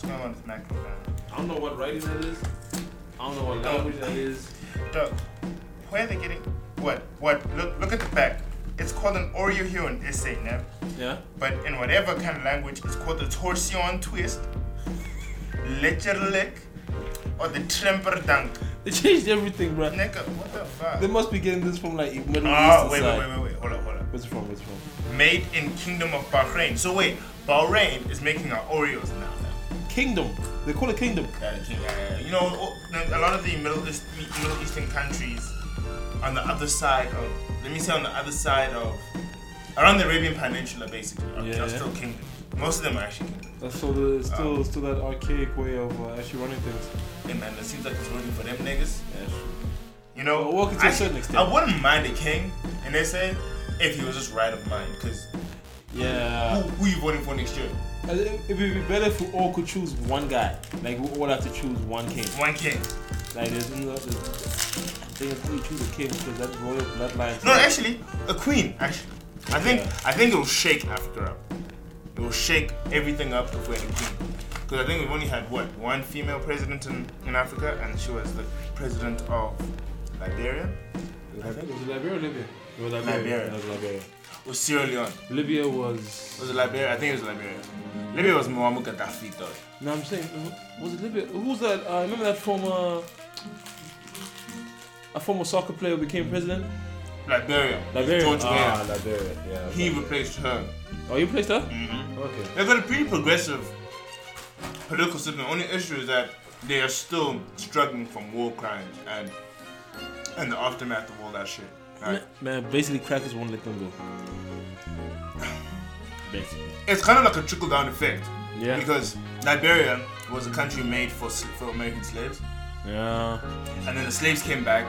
What's going on with macro, man? I don't know what writing that is. I don't know what language that is. Look, where are they getting what? What? Look, look at the back. It's called an Oreo here in essay, ne? Yeah. But in whatever kind of language, it's called the torsion twist, lecherlick, or the tremper dunk. They changed everything, bro. Nigga, what the fuck? They must be getting this from like Middle Oh, East wait, wait, wait, wait. Hold up, hold up. Where's it from? Where's it from? Made in Kingdom of Bahrain. So wait, Bahrain is making our Oreos now. Kingdom. They call it Kingdom. Uh, king- uh, you know, oh, a lot of the Middle, East, Middle Eastern countries on the other side of, let me say on the other side of, around the Arabian Peninsula, basically, are, Yeah. are still kingdom. Most of them are actually kingdom. That's still the still Um, still that archaic way of uh, actually running things. And man, it seems like it's working for them niggas. Yeah, You know, Well, working to a certain extent. I wouldn't mind a king, and they say if he was just right of mind, because yeah. who, who you voting for next year? It would be better if we all could choose one guy. Like we all have to choose one king. One king. Like there's no. There's, think if we choose a king because that royal bloodline. No, actually, a queen. Actually, I think Yeah. I think it will shake Africa up. It will shake everything up if we had a queen. Because I think we've only had what one female president in, in Africa, and she was the president of Liberia I think it was Liberia or Libya. It was Liberia. Liberia. It was Liberia. Or Sierra Leone. Libya was. Was it Liberia? I think it was Liberia. Libya was Muammar Gaddafi though. No, I'm saying was it Libya? Who's that? Uh, remember that former. A former soccer player who became president. Liberia. Liberia. George ah, Weah. Liberia. Yeah. He replaced her. Oh, you placed her? hmm Okay. They've got a pretty progressive political system. The only issue is that they are still struggling from war crimes and and the aftermath of all that shit. Right? Man, basically, crackers won't let them go. Basically. It's kind of like a trickle down effect Yeah. because Liberia was a country made for for American slaves, Yeah. and then the slaves came back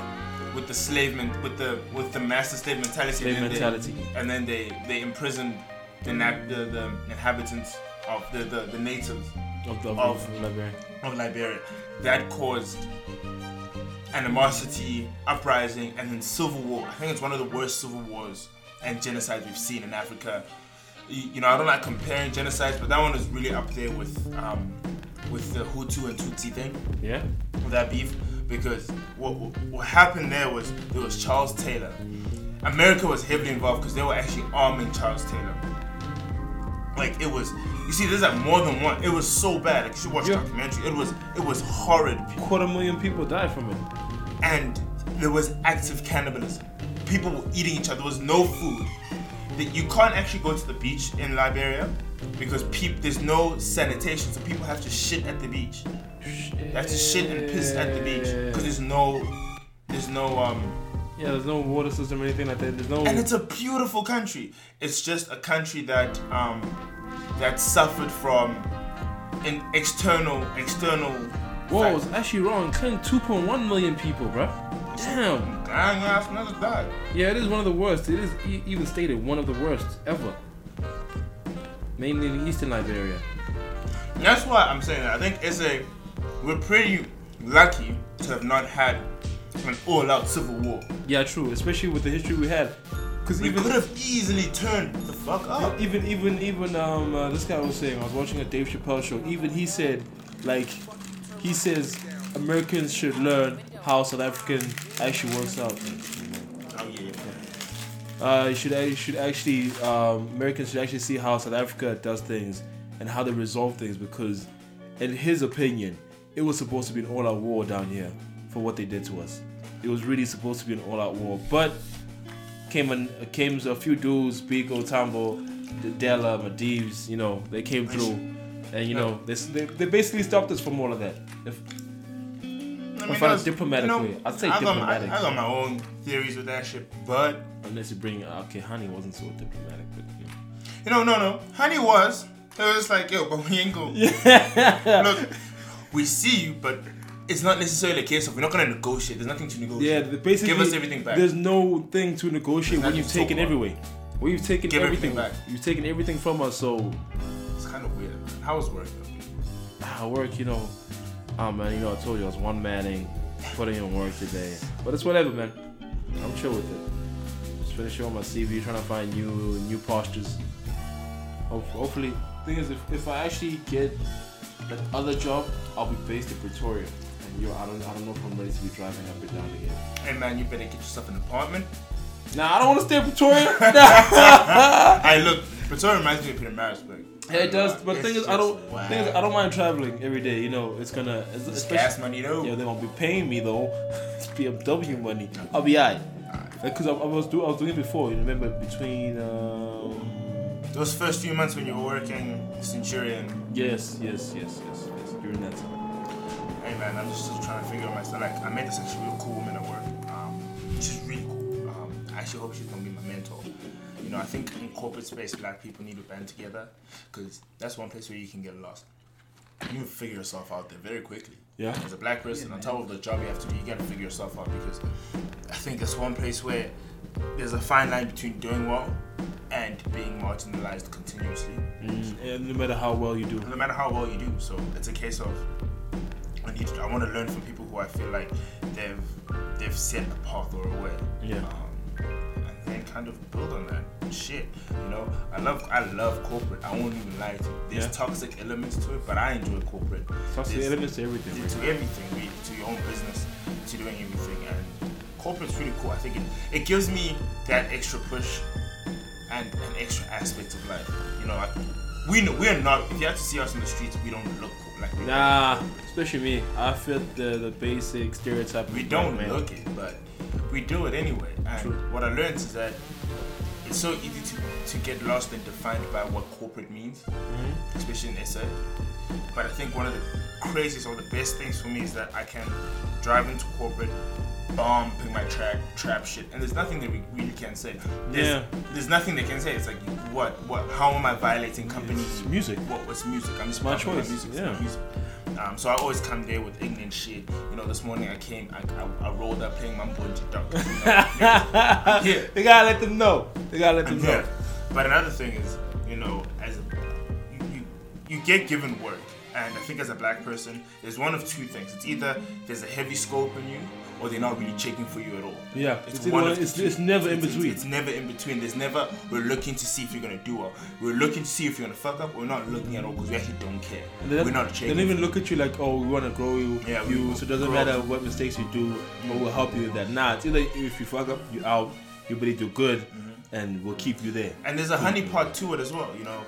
with the slave men- with the with the master slave mentality. Slave and then mentality. They, and then they they imprisoned the, na- the the inhabitants of the the, the natives Of, of, Of- of Liberia. of Liberia. That caused animosity, uprising, and then civil war. I think it's one of the worst civil wars and genocides we've seen in Africa. You, know, I don't like comparing genocides, but that one is really up there with um, with the Hutu and Tutsi thing, Yeah. with that beef, because what, what what happened there was there was Charles Taylor. America was heavily involved because they were actually arming Charles Taylor. Like it was, you see, there's like more than one. It was so bad. Like you should watch the Yeah. documentary. It was it was horrid, Quarter million people died from it. and there was active cannibalism. People were eating each other. There was no food. That you can't actually go to the beach in Liberia because peop, there's no sanitation, so people have to shit at the beach. They have to shit and piss at the beach because there's no there's no um Yeah, there's no water system or anything like that. There's no. and it's a beautiful country. It's just a country that um, that suffered from an external external. Whoa, fact- it's actually wrong. Killing 2.1 million people, bro. Damn. Dang ass niggas died. Yeah, it is one of the worst. It is e- even stated one of the worst ever. Mainly in eastern Liberia. And that's why I'm saying that. I think it's a we're pretty lucky to have not had an all-out civil war. Yeah, true. Especially with the history we had. Because We even could have easily turned the fuck up. even even even um uh, this guy was saying I was watching a Dave Chappelle show. Even he said like he says Americans should learn how South African actually works out. Oh yeah. Uh, you should you should actually um, Americans should actually see how South Africa does things and how they resolve things because, in his opinion, it was supposed to be an all-out war down here for what they did to us. It was really supposed to be an all-out war, but came an, came a few dudes, Biko, Tambo, Della, Madives, you know, they came through, and you know they, they they basically stopped us from all of that. If, I find a that's- diplomatic way. I'd say I got, my, diplomatic. I got my own theories with that shit, but unless you bring uh, okay, Hani wasn't so diplomatic, but you know. you know, no, no. Hani was. It was like, yo, but we ain't go. Look, we see you, but it's not necessarily a case of we're not gonna negotiate. There's nothing to negotiate. Yeah, the- basically, Give us everything back. There's no thing to negotiate when you've taken far. everything. When you've taken Give everything, everything back. you've taken everything from us. So, It's kind of weird. How was work though? I work, you know. Oh man, you know, I told you I was one manning, putting in work today. But it's whatever, man. I'm chill with it. Just finishing on my CV, trying to find new new postures. Hopefully, thing is, if, if I actually get that other job, I'll be based in Pretoria. Yo, I don't, I don't know if I'm ready to be driving up and down again. Hey man, you better get yourself an apartment. Nah, I don't want to stay in Pretoria. I look, Pretoria reminds me of Pietermaritzburg. Yeah, it does. But the thing is, I don't. wow. Thing is, I don't mind traveling every day. You know, it's gonna. It's, It's gas money though. Yeah, they won't be paying me though. It's BMW money. I'll be alright. Because I, I was do I was doing it before. You remember between. Um, Those first few months when you were working Centurion, yes, yes, yes, yes, yes. During that time. Hey man, I'm just still trying to figure out myself. Like, I met this actually real cool woman at work. Um, she's really cool. Um, I actually hope she's gonna be my mentor. You know, I think in corporate space, black people need to band together because that's one place where you can get lost. You can figure yourself out there very quickly. Yeah. As a black person, on top of the job you have to do, you gotta figure yourself out because I think that's one place where there's a fine line between doing well and being marginalized continuously. Mm, and no matter how well you do. No matter how well you do. So it's a case of I need to, I want to learn from people who I feel like they've they've set a path or a way. Yeah. Um, and then kind of build on that shit. You know, I love I love corporate. I won't even lie to you. There's Yeah. toxic elements to it, but I enjoy corporate. Toxic There's- elements to everything. to, right? everything, really, to your own business, to doing everything. And corporate's really cool. I think it, it gives me that extra push and an extra aspect of life. You know, like we know we're not. If you have to see us in the streets, we don't look cool. Like we, Nah, especially me. I fit the the basic stereotype. we don't man. look it, but we do it anyway. And True. what I learned is that it's so easy to, to get lost and defined by what corporate means. Mhm. especially in SA. But I think one of the craziest or the best things for me is that I can drive into corporate, bomb, pick my track, trap shit, and there's nothing that we really can say. There's, Yeah. There's nothing they can say. It's like, what, what, how am I violating company? It's music. What, what's music? I'm just my choice, music. yeah. music. Um, so I always come there with ignorant shit. You know, this morning I came, I, I, I rolled up playing Mambo Duck. You know. They gotta let them know. They gotta let them I'm know. here. But another thing is, you know, as a, you, you you get given work, and I think as a black person, there's one of two things. It's either there's a heavy scope in you, or they're not really checking for you at all. Yeah, It's it's, one one- of the it's, it's never in between. It's, never in between. There's never we're looking to see if you're gonna do well. We're looking to see if you're gonna fuck up. We're not looking at all because we actually don't care. We're not checking. they don't even look at you like, oh, we want to grow you, Yeah, you will so it doesn't grow. matter what mistakes you do, but we'll help you with that. Nah, it's either if you fuck up, you out, you better do good, Mm-hmm. and we'll keep you there. And there's a honey part to it as well, you know.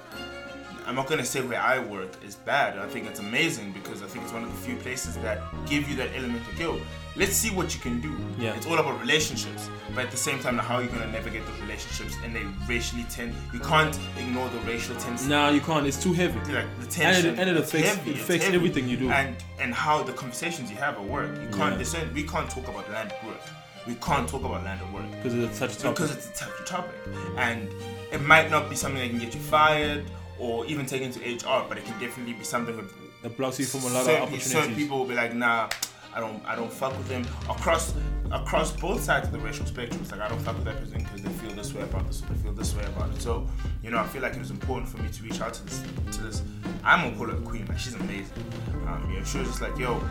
I'm not gonna say where I work is bad. I think it's amazing because I think it's one of the few places that give you that element of yo. Let's see what you can do. Yeah. It's all about relationships, but at the same time, how are you gonna navigate those relationships? And they racially tend. You can't ignore the racial tension. Nah, you can't. It's too heavy. Like the tension. And it- and it affects- heavy, it affects everything you do. And and how the conversations you have at work. You can't. Yeah. We can't talk about land at work. We can't talk about land at work Because it's such a topic. because it's a touchy topic, and it might not be something that can get you fired or even taken to HR, but it can definitely be something that, blocks you from a lot of pe- certain people will be like, nah, I don't, I don't fuck with them across across both sides of the racial spectrum. It's like I don't fuck with that person because they feel this way about this, or they feel this way about it. So, you know, I feel like it was important for me to reach out to this, to this. I'm gonna call her queen. Like she's amazing. Um, you know, she was just like, yo,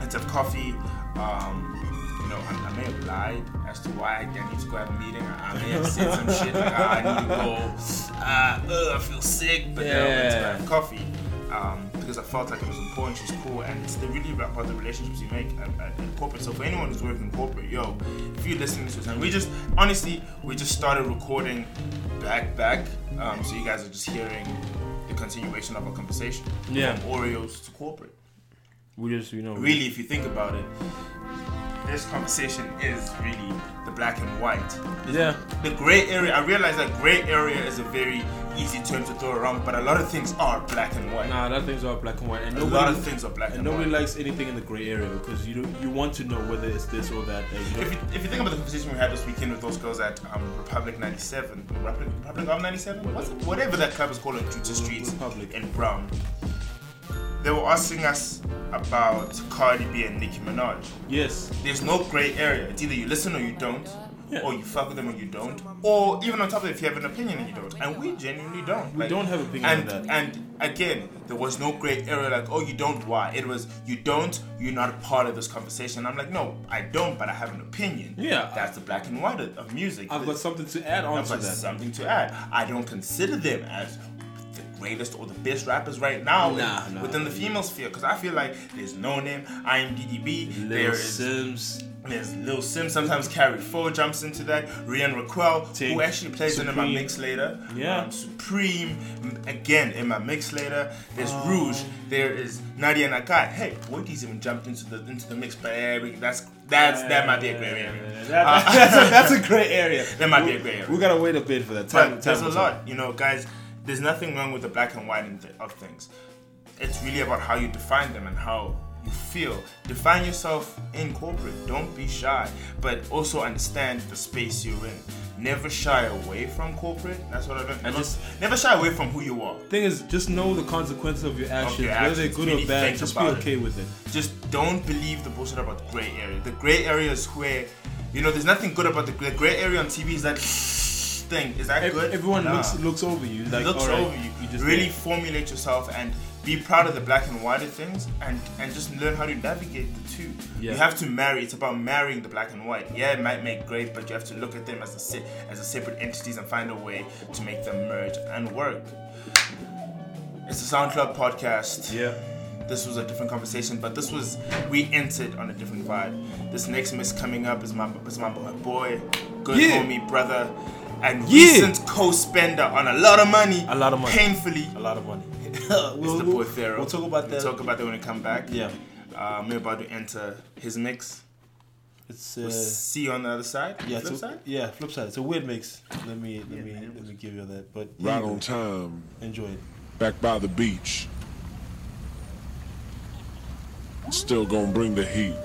let's have coffee. Um, you know, I, I may have lied as to why I need to go have a meeting. I, I may have said some shit like, ah, I need to go. Uh, ugh, I feel sick, but then I went to Yeah. have coffee um, because I felt like it was important. She's cool, and it's the really about the relationships you make at, at, at corporate. So for anyone who's working in corporate, yo, if you're listening to this, and we just honestly, we just started recording back back, um, so you guys are just hearing the continuation of our conversation. Yeah. From Oreos to corporate. We just, you know, Really, if you think about it, this conversation is really the black and white. Yeah. The gray area, I realize that gray area is a very easy term to throw around, but a lot of things are black and white. Nah, that things are black and white, and a nobody, lot of things are black and white. and, nobody white. likes anything in the gray area because you don't, you want to know whether it's this or that. You If you, if you think about the conversation we had this weekend with those girls at um, Republic 97, Republic, Republic of 97, What's it? whatever that club is called on Future Streets Republic. in Brown, they were asking us about Cardi B and Nicki Minaj. yes, There's no gray area. It's either you listen or you don't, Yeah. or you fuck with them or you don't, or even on top of it, if you have an opinion and you don't. And we genuinely don't. We don't have a opinion and, on that. And again, there was no gray area like, oh, you don't, why? It was, you don't, you're not a part of this conversation. I'm like, no, I don't, but I have an opinion. Yeah. That's the black and white of, of music. I've got something to add on I've to got that. something to add. I don't consider them as greatest or the best rappers right now Nah, nah. within the female sphere. Because I feel like there's Noname, IMDb, there Lil is Sims. there's Lil Sim. Sometimes Kari Faux jumps into that. Rian Raquel, who actually plays in my mix later. Yeah. Um, Supreme, again in my mix later. There's Oh. Rouge. There is Nadia Nakai. Hey, Woodies even jumped into the into the mix, but we- that's that's that might be a gray area. That- Uh, that's, a, that's a great area. That might be a gray area. We gotta wait a bit for that. Time, But there's a lot, you know, guys. There's nothing wrong with the black and white of things. It's really about how you define them and how you feel. Define yourself in corporate. Don't be shy, but also understand the space you're in. Never shy away from corporate. That's what I learned. Never, just- never shy away from who you are. Thing is, just know the consequences of your actions, your whether they're good Really or bad. Just be about it. okay with it. Just don't believe the bullshit about the gray area. The gray area is where, you know, there's nothing good about the, the gray area on TV. Is that thing? Is that Ev- good? Everyone Nah. looks looks over you. Like, looks right, over you. You just really formulate yourself and be proud of the black and white of things and and just learn how to navigate the two. Yeah. You have to marry. It's about marrying the black and white. Yeah, it might make great, but you have to look at them as a se- as a separate entities and find a way to make them merge and work. It's the Sound Club podcast. Yeah. This was a different conversation, but this was we entered on a different vibe. This next miss coming up is my is my boy, good Yeah. homie, brother, and Yeah. recent co-spender on a lot of money. A lot of money. Painfully. A lot of money. It's we'll, the boy Pharaoh. We'll talk about that. We'll talk about that when we come back. yeah. Um, we're about to enter his mix. It's We'll uh, see you on the other side. yeah, Flip a, side. yeah, flip side. It's a weird mix. Let me let Yeah, me man. let me give you that. But Right on time, enjoy it. back by the beach. Still gonna bring the heat.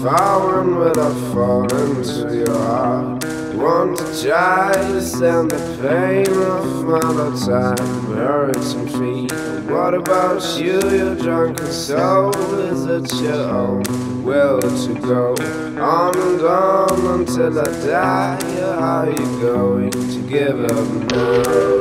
If I weren't I fall into your heart Want to try to send the pain of my time Hurts and feet What about you, your drunken soul? Is it your own will to go? On and on until I die How are you going to give up now?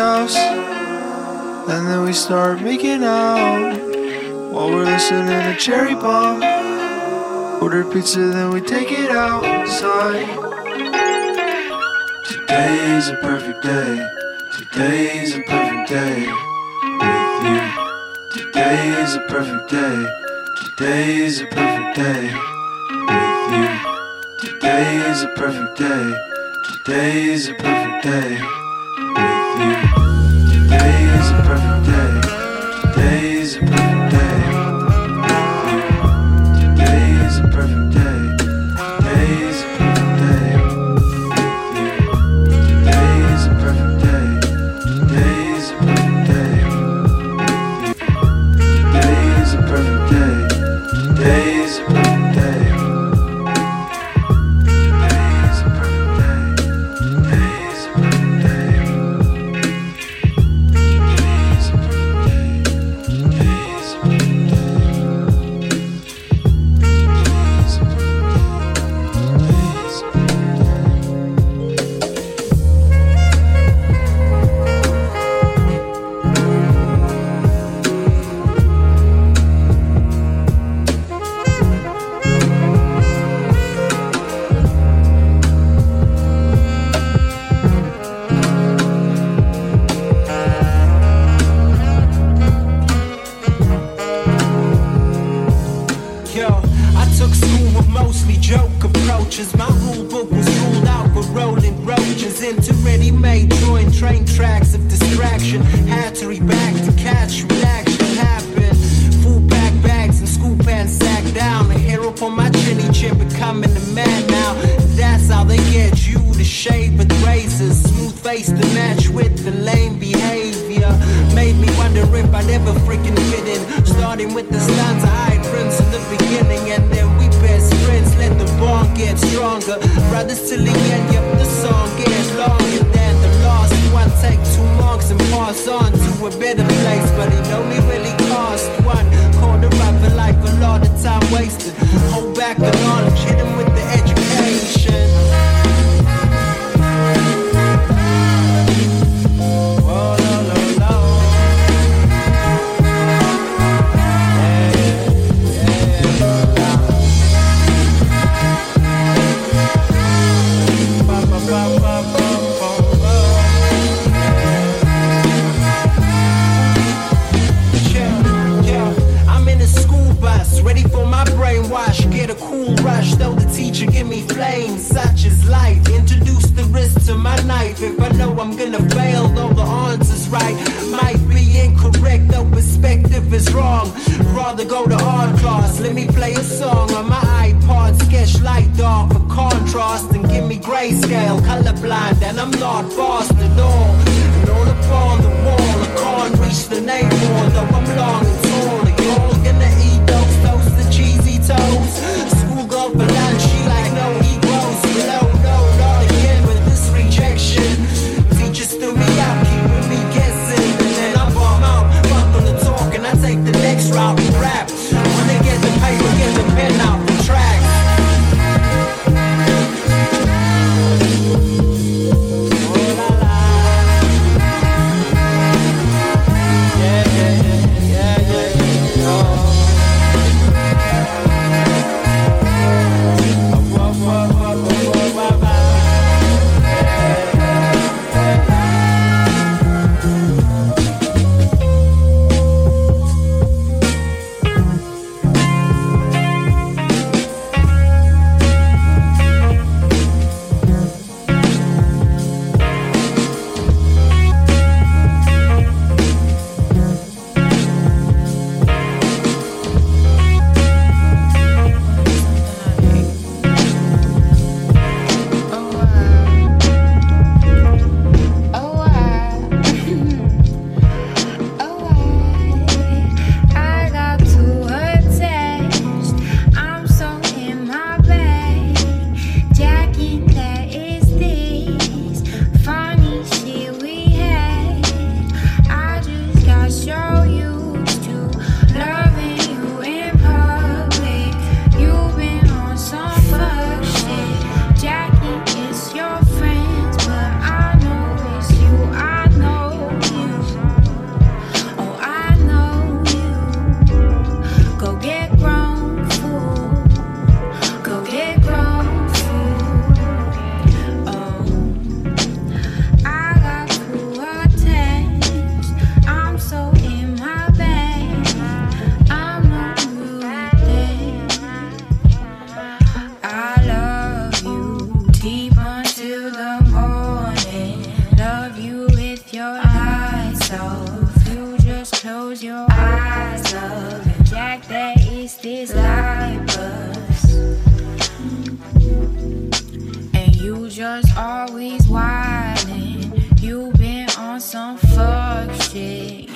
house. And then we start making out while we're listening to Cherry Bomb. Order pizza, then we take it outside. Today's a perfect day. Today's a perfect day with you. Today is a perfect day. Today is a perfect day with you. Today is a perfect day. Today is a perfect day. I'd freaking fit in. Starting with the stanza I friends in the beginning, and then we best friends. Let the bond get stronger. Brothers till the end, yep, the song gets longer than the last one. Take two marks and pass on to a better place, but it only really cost one. Of a life, a lot of time wasted. Hold back the knowledge, hit 'em with the education. Rush, though the teacher give me flames, such as life. Introduce the risk to my knife. If I know I'm gonna fail, though the answer's right. Might be incorrect, though perspective is wrong. Rather go to art class, let me play a song on my iPod. Sketch light dark for contrast and give me grayscale, colorblind, and I'm not fast at all. And all upon the wall, I can't reach the neighborhood, though I'm long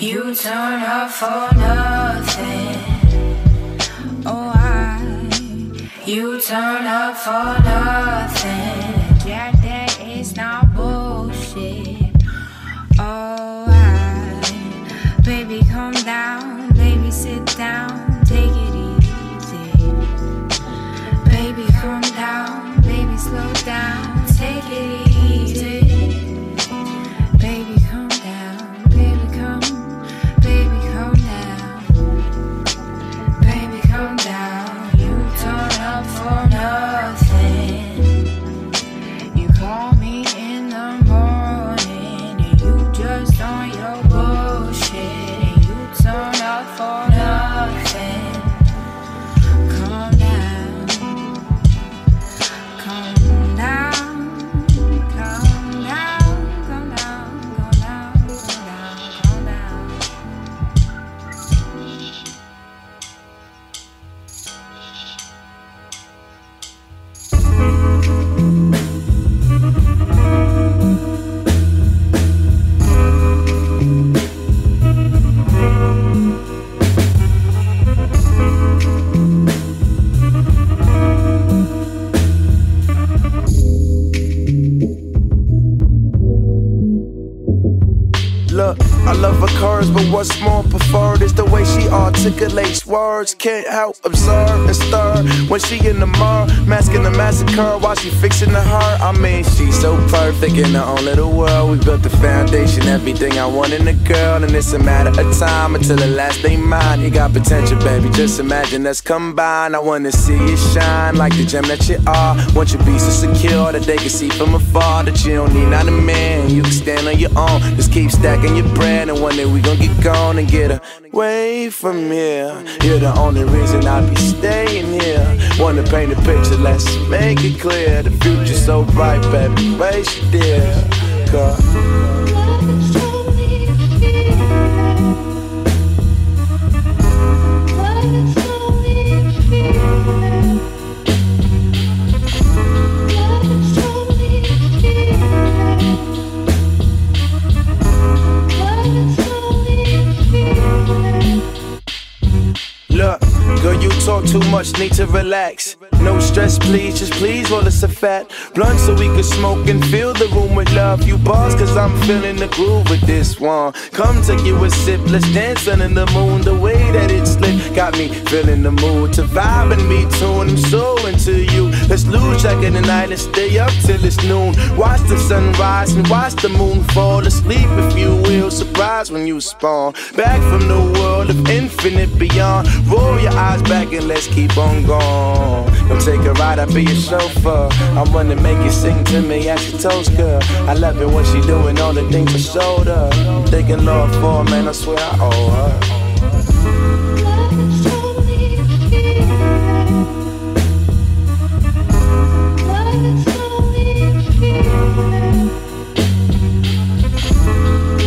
You turn up for nothing. Oh, I. You turn up for nothing. But what's more preferred is the way she articulates words. Can't help observe and stir when she in the mirror, masking the massacre while she fixing the heart. I mean, she's so perfect in her own little world. We built the foundation, everything I want in a girl, and it's a matter of time until the last day mine. You got potential, baby. Just imagine us combined. I wanna see you shine like the gem that you are. Want you be so secure that they can see from afar that you don't need not a man. You can stand on your own. Just keep stacking your bread, and one day we gon' get gone and get away from here. You're the only reason I be staying here. Wanna paint a picture, let's make it clear. The future's so bright, baby. Race you dear. Too much, need to relax. No stress, please, just please roll us a fat blunt so we can smoke and fill the room with love. You boss, cause I'm feeling the groove with this one. Come take you a sip, let's dance under the moon. The way that it's lit got me feeling the mood to vibe and be tuned. I'm so into you. Let's lose track of the night and stay up till it's noon. Watch the sunrise and watch the moon fall asleep if you will. Surprise when you spawn. Back from the world of infinite beyond. Roll your eyes back and let's keep on going. Come take a ride, I'll be your chauffeur. I wanna make you sing to me as your toast, girl. I love it when she doing all the things I showed. Thinking love for her, man, I swear I owe her.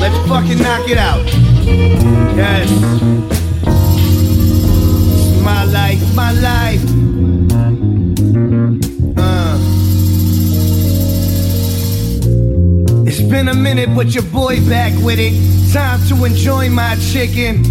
Let's fucking knock it out. Yes. My life, my life. Been a minute, but your boy back with it. Time to enjoy my chicken.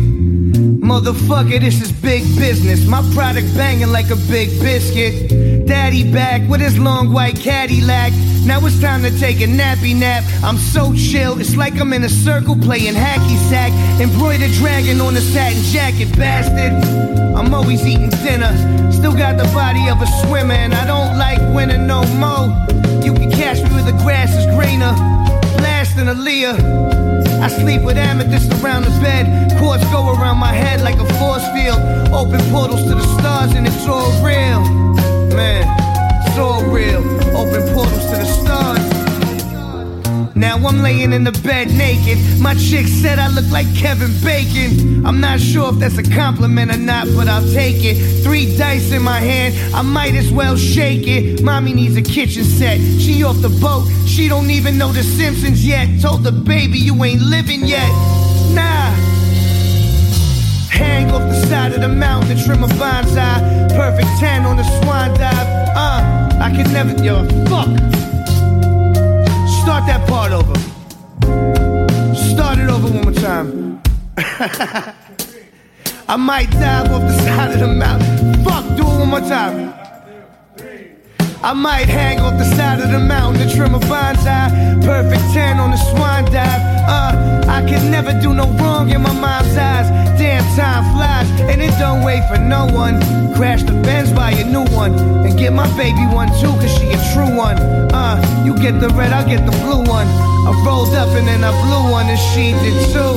Motherfucker, this is big business. My product banging like a big biscuit. Daddy back with his long white Cadillac. Now it's time to take a nappy nap. I'm so chill, it's like I'm in a circle playing hacky sack. Embroidered dragon on a satin jacket, bastard. I'm always eating dinner. Still got the body of a swimmer, and I don't like winning no more. You can catch me where the grass is greener. Blasting Aaliyah. I sleep with amethyst around the bed. Chords go around my head like a force field. Open portals to the stars, and it's all real. Man, it's all real. Open portals to the stars. Now I'm laying in the bed naked. My chick said I look like Kevin Bacon. I'm not sure if that's a compliment or not, but I'll take it. Three dice in my hand, I might as well shake it. Mommy needs a kitchen set. She off the boat, she don't even know the Simpsons yet. Told the baby you ain't living yet. Nah. Hang off the side of the mountain trim a bonsai. Perfect tan on the swan dive. Uh, I could never, yo, fuck. That part over. Start it over one more time. I might dive off the side of the mountain. Fuck, do it one more time. I might hang off the side of the mountain to trim a bonsai. Perfect 10 on the swan dive. Uh, I could never do no wrong in my mom's eyes. Damn, time flies, and it don't wait for no one. Crash the Benz, buy a new one. And get my baby one too, cause she a true one. Uh, you get the red, I'll get the blue one. I rolled up and then I blew one, and she did too.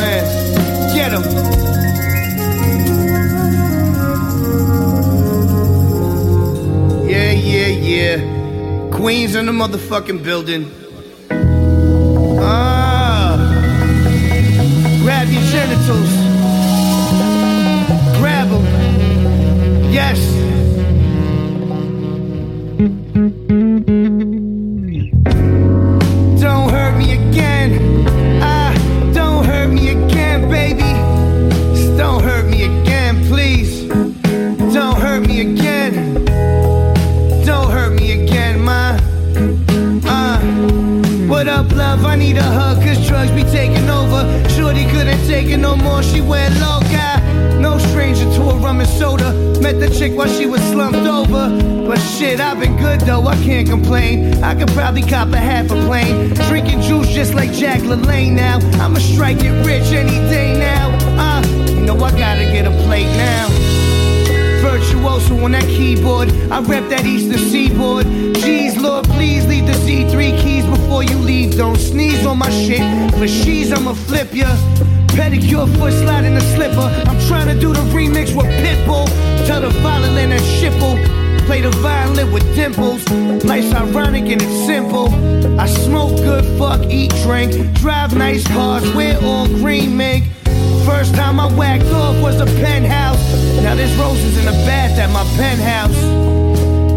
Man, get him. Yeah, yeah, yeah. Queens in the motherfucking building. Ah. Grab your genitals. Grab. Yes. Don't hurt me again. Ah, don't hurt me again, baby. Just don't hurt me again, please. Don't hurt me again. Don't hurt me again, ma. Uh, what up, love? I need a hug, cause drugs be taking over. Shorty couldn't take it no more, she went loca. Met the chick while she was slumped over. But shit, I've been good though, I can't complain. I could probably cop a half a plane. Drinking juice just like Jack LaLanne now. I'ma strike it rich any day now. Uh, you know I gotta get a plate now virtuoso on that keyboard. I rep that eastern seaboard. Jeez, Lord, please leave the Z3 keys before you leave. Don't sneeze on my shit. For she's, I'ma flip ya. Pedicure foot slide in the slipper. I'm trying to do the remix with Pitbull. Tell the violin and Shipple. Play the violin with dimples. Life's ironic and it's simple. I smoke good, fuck, eat, drink. Drive nice cars, wear all green mink. First time I whacked off was a penthouse. Now there's roses in the bath at my penthouse.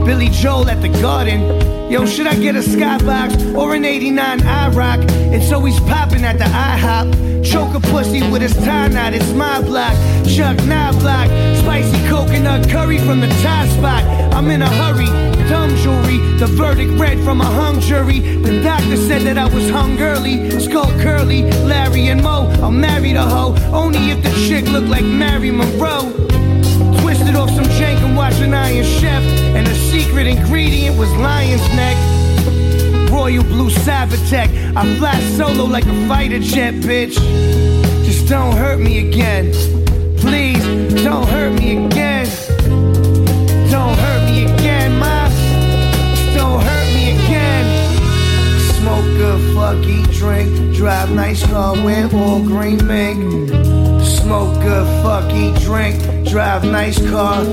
Billy Joel at the garden. Yo, should I get a skybox or an 89 iRock? It's always popping at the IHOP. Choke a pussy with his tie knot, it's my block. Chuck Now block, spicy coconut curry from the Thai spot. I'm in a hurry, dumb jewelry, the verdict read from a hung jury. The doctor said that I was hung early, skull curly, Larry and Mo. I'll marry the hoe, only if the chick looked like Mary Monroe. An Iron Chef, and the secret ingredient was lion's neck. Royal Blue Cybertech. I fly solo like a fighter jet, bitch. Just don't hurt me again. Please, don't hurt me again. Don't hurt me again, ma. Don't hurt me again. Smoke good, fuck, eat, drink. Drive nice car, wear all green mink. Smoke good, fuck, eat, drink. Drive nice car.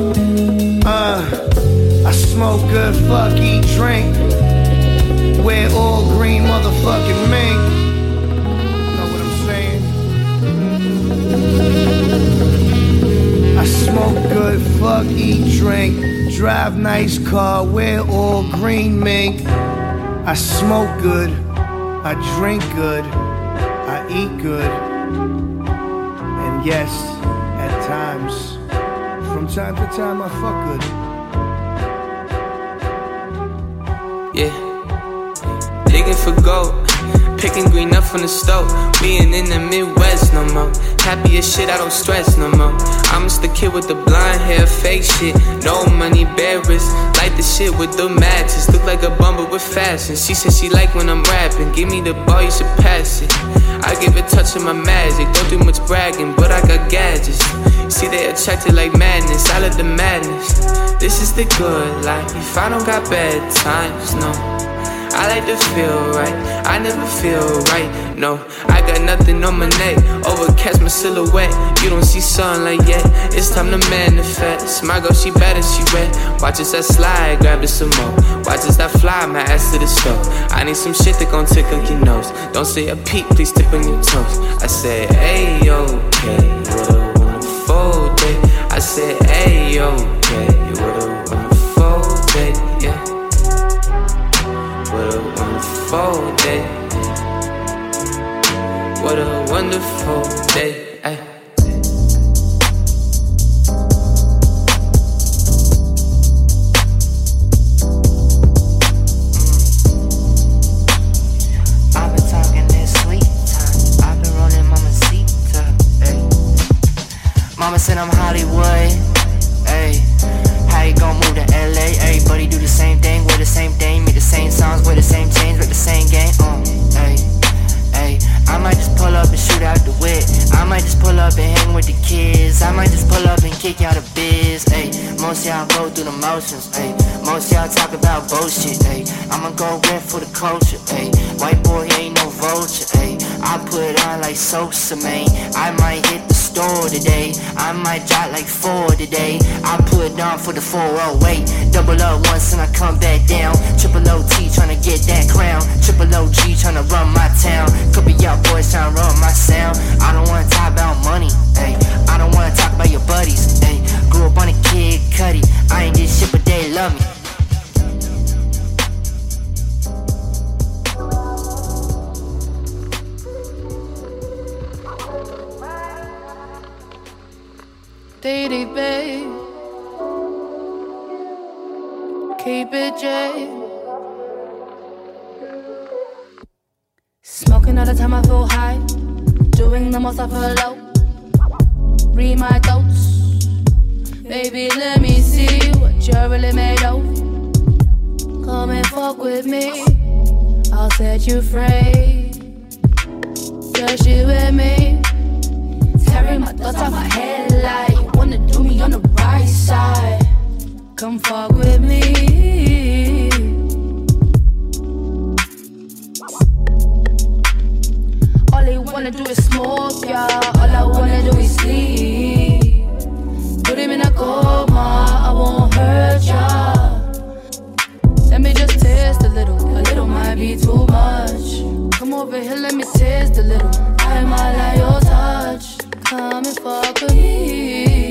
Uh, I smoke good, fuck, eat, drink. Wear all green motherfucking mink. Know what I'm saying? I smoke good, fuck, eat, drink. Drive nice car, wear all green mink. I smoke good, I drink good, I eat good. Yes, at times, from time to time, I fuck good. Yeah. Digging for gold. Picking green up from the stove. Being in the Midwest no more. Happy as shit, I don't stress no more. I'm just the kid with the blonde hair, fake shit. No money, bearers. Light the shit with the matches. Look like a bumper with fashion. She said she like when I'm rapping. Give me the ball, you should pass it. I give it touch of my magic. Don't do much bragging, but I got gadgets. See, they attracted like madness. I love the madness. This is the good life. If I don't got bad times, no. I like to feel right. I never feel right. No, I got nothing on my neck. Overcast my silhouette. You don't see sunlight yet. It's time to manifest. My girl, she and she wet. Watch as I slide, grab it some more. Watch as I fly, my ass to the stove. I need some shit that gon' tickle your nose. Don't say a peep, please tip on your toes. I said, hey, okay. What a wonderful day. I said, hey, okay. What a wonderful day. Yeah. Wonderful day. What a wonderful day. Ay. Mm. I've been talking this sweet time. I've been rolling mama seat. Hey. Mama said I'm Hollywood. Hey. How you gon' move to LA? Everybody do the same thing, wear the same thing, make the same songs, wear the same the same game. Uh, hey. Hey, I might just pull up and shoot out the whip. I might just pull up and hang with the kids. I might just pull up and kick out a biz. Hey, most y'all go through the motions. Hey, most y'all talk about bullshit. Hey, I'ma go rent for the culture. Hey, white boy ain't no vulture. Hey, I put on like Sosa, man. I might hit the store today. I might drop like four today. I put on for the 408. Double up once and I come back down. Triple OT tryna get that crown. Triple OG tryna run my town. Could be y'all boys tryna run my sound. I don't wanna talk about money. Hey, I don't wanna talk about your buddies. Hey, grew up on a Kid Cudi. I ain't did shit, but they love me. Dee babe. Keep it J. Smoking all the time, I feel high. Doing the most, I feel. Read my thoughts. Baby, let me see what you're really made of. Come and fuck with me. I'll set you free. Just you and me. Tearing my thoughts off my head like you wanna do me on the right side. Come fuck with me. Wanna do is smoke, yeah. All I wanna do is sleep. Put him in a coma, I won't hurt ya. Let me just taste a little, a little might be too much. Come over here, let me taste a little. I might like your touch. Come and fuck with me.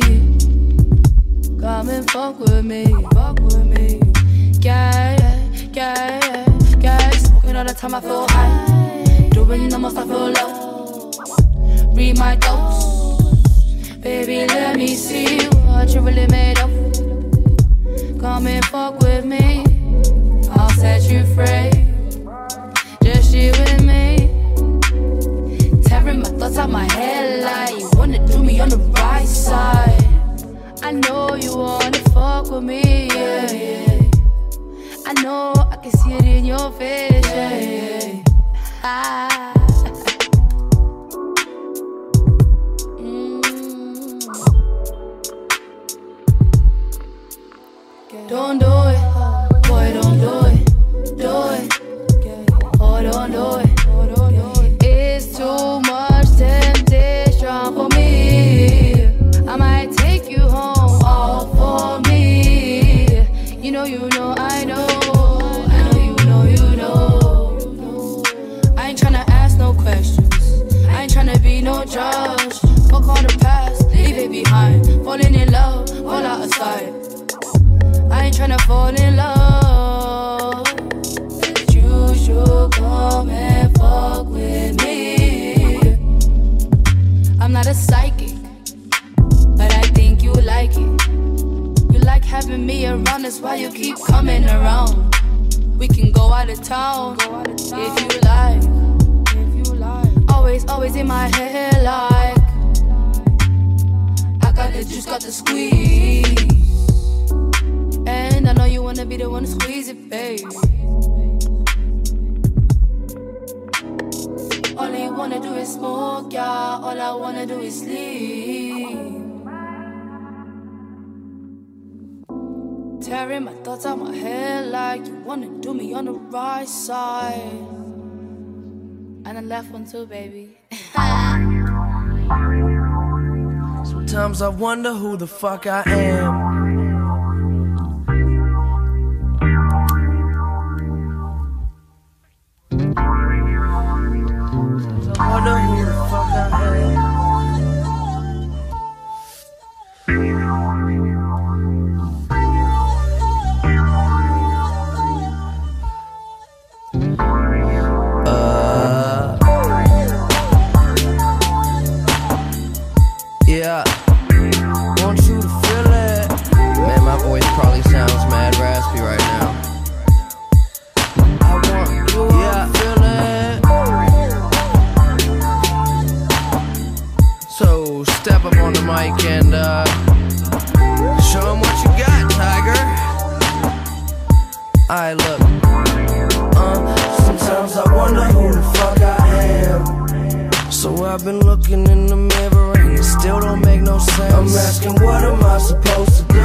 Come and fuck with me. Fuck with me. Yeah, yeah, yeah, yeah. Smoking all the time, I feel high. Doing the most, I feel low. Read my thoughts. Baby, let me see what you really made of. Come and fuck with me. I'll set you free. Just you and me. Tearing my thoughts out my head like you wanna do me on the right side. I know you wanna fuck with me, yeah, yeah. I know I can see it in your face, yeah, yeah. Ah. Don't do it, Tryna fall in love. You should come and fuck with me. I'm not a psychic, but I think you like it. You like having me around, that's why you keep coming around. We can go out of town if you like. Always, always in my head, like I got the juice, got the squeeze. You wanna be the one to squeeze it, babe. All you wanna do is smoke, yeah. All I wanna do is sleep. Tearing my thoughts out my head like you wanna do me on the right side. And the left one too, baby. Sometimes I wonder who the fuck I am. On the mic and uh, show 'em what you got, Tiger. Alright, look. Uh, sometimes I wonder who the fuck I am. So I've been looking in the mirror and it still don't make no sense. I'm asking, what am I supposed to do?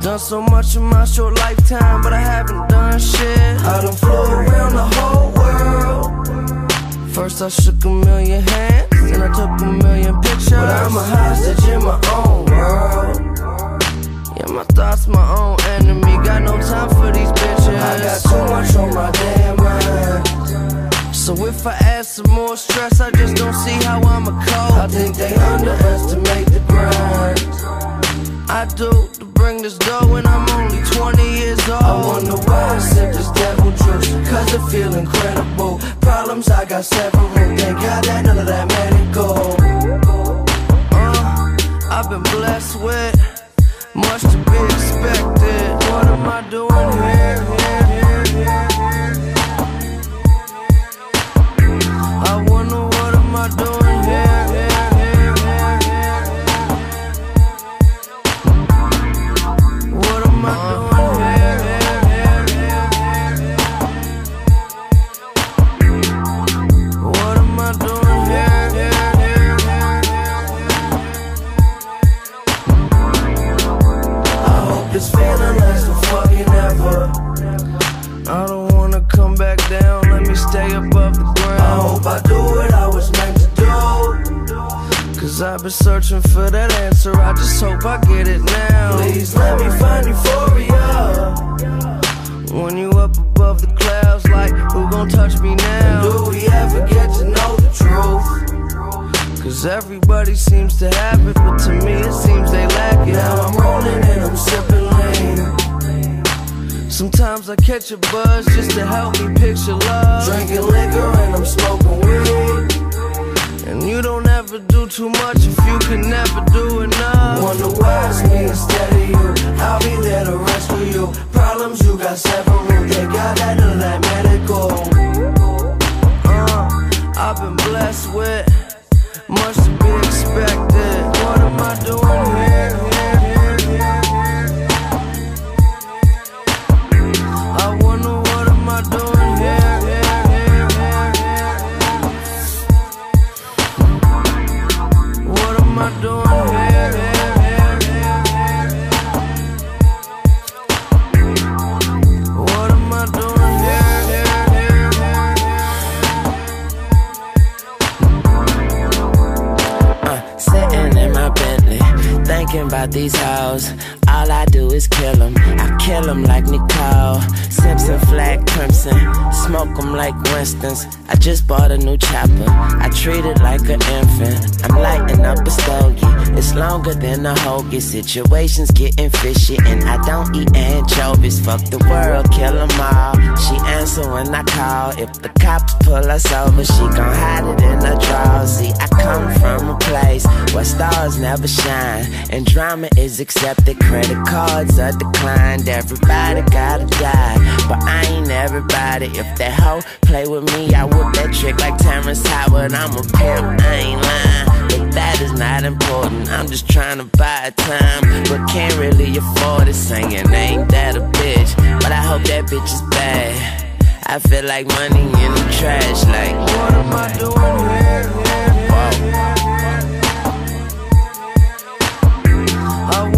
Done so much in my short lifetime, but I haven't done shit. I done flew around the whole world. First I shook a million hands, then I took a million pictures. But I'm a hostage in my own world. Yeah, my thoughts, my own enemy. Got no time for these bitches. I got too much on my damn mind. So if I add some more stress, I just don't see how I'ma cope. I think they underestimate the grind. I do to bring this dough when I'm only 20 years old. I wonder why I sip this devil juice, cause it feel incredible. Problems, I got several. Thank God that none of that medical. Uh, I've been blessed with much to be expected. What am I doing here, here, Cause I've been searching for that answer, I just hope I get it now. Please let me find euphoria. When you up above the clouds, like who gon' touch me now? And do we ever get to know the truth? Cause everybody seems to have it, but to me it seems they lack it. Now I'm rolling and I'm sipping lean. Sometimes I catch a buzz just to help me picture love. Drinking liquor and I'm smoking weed. And you don't ever do too much if you can never do enough. Wonder why it's me instead of you. I'll be there to rescue you. Problems you got several. Thank God that none of that medical. Uh, I've been blessed with much to be expected. What am I doing here, thinking about these hoes. All I do is kill them. I kill them like Nicole. Simpson flag crimson. Smoke them like Winston's. I just bought a new chopper. I treat it like an infant. I'm lighting up a stogie. It's longer than a hoagie. Situations getting fishy, and I don't eat anchovies. Fuck the world, kill them all. She answer when I call. If the cops pull us over, she gon' hide it in her drawers. See, I come from a place where stars never shine, and drama is accepted. Credit cards are declined. Everybody gotta die, but I ain't everybody. If that hoe play with me, I whip that trick like Terrence Howard. I'm a pimp, I ain't lying. But that is not important. I'm just trying to buy time, but can't really afford it. Saying ain't that a bitch, but I hope that bitch is bad. I feel like money in the trash. Like what am I doing here? I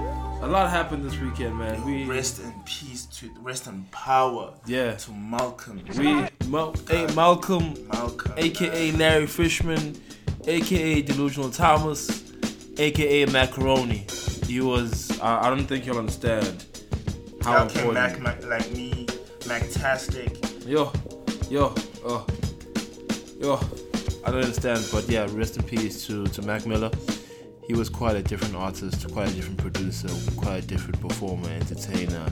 A lot happened this weekend, man. We rest in peace to rest in power. Yeah. To Malcolm. We Mal- hey, Malcolm, Malcolm, aka Larry Fishman, aka Delusional Thomas, aka Macaroni. He was. I I don't think you'll understand how Y'all important. back Mac, like me, Mactastic. Yo, yo, oh, yo. I don't understand, but yeah, rest in peace to, to Mac Miller. He was quite a different artist, quite a different producer, quite a different performer, entertainer,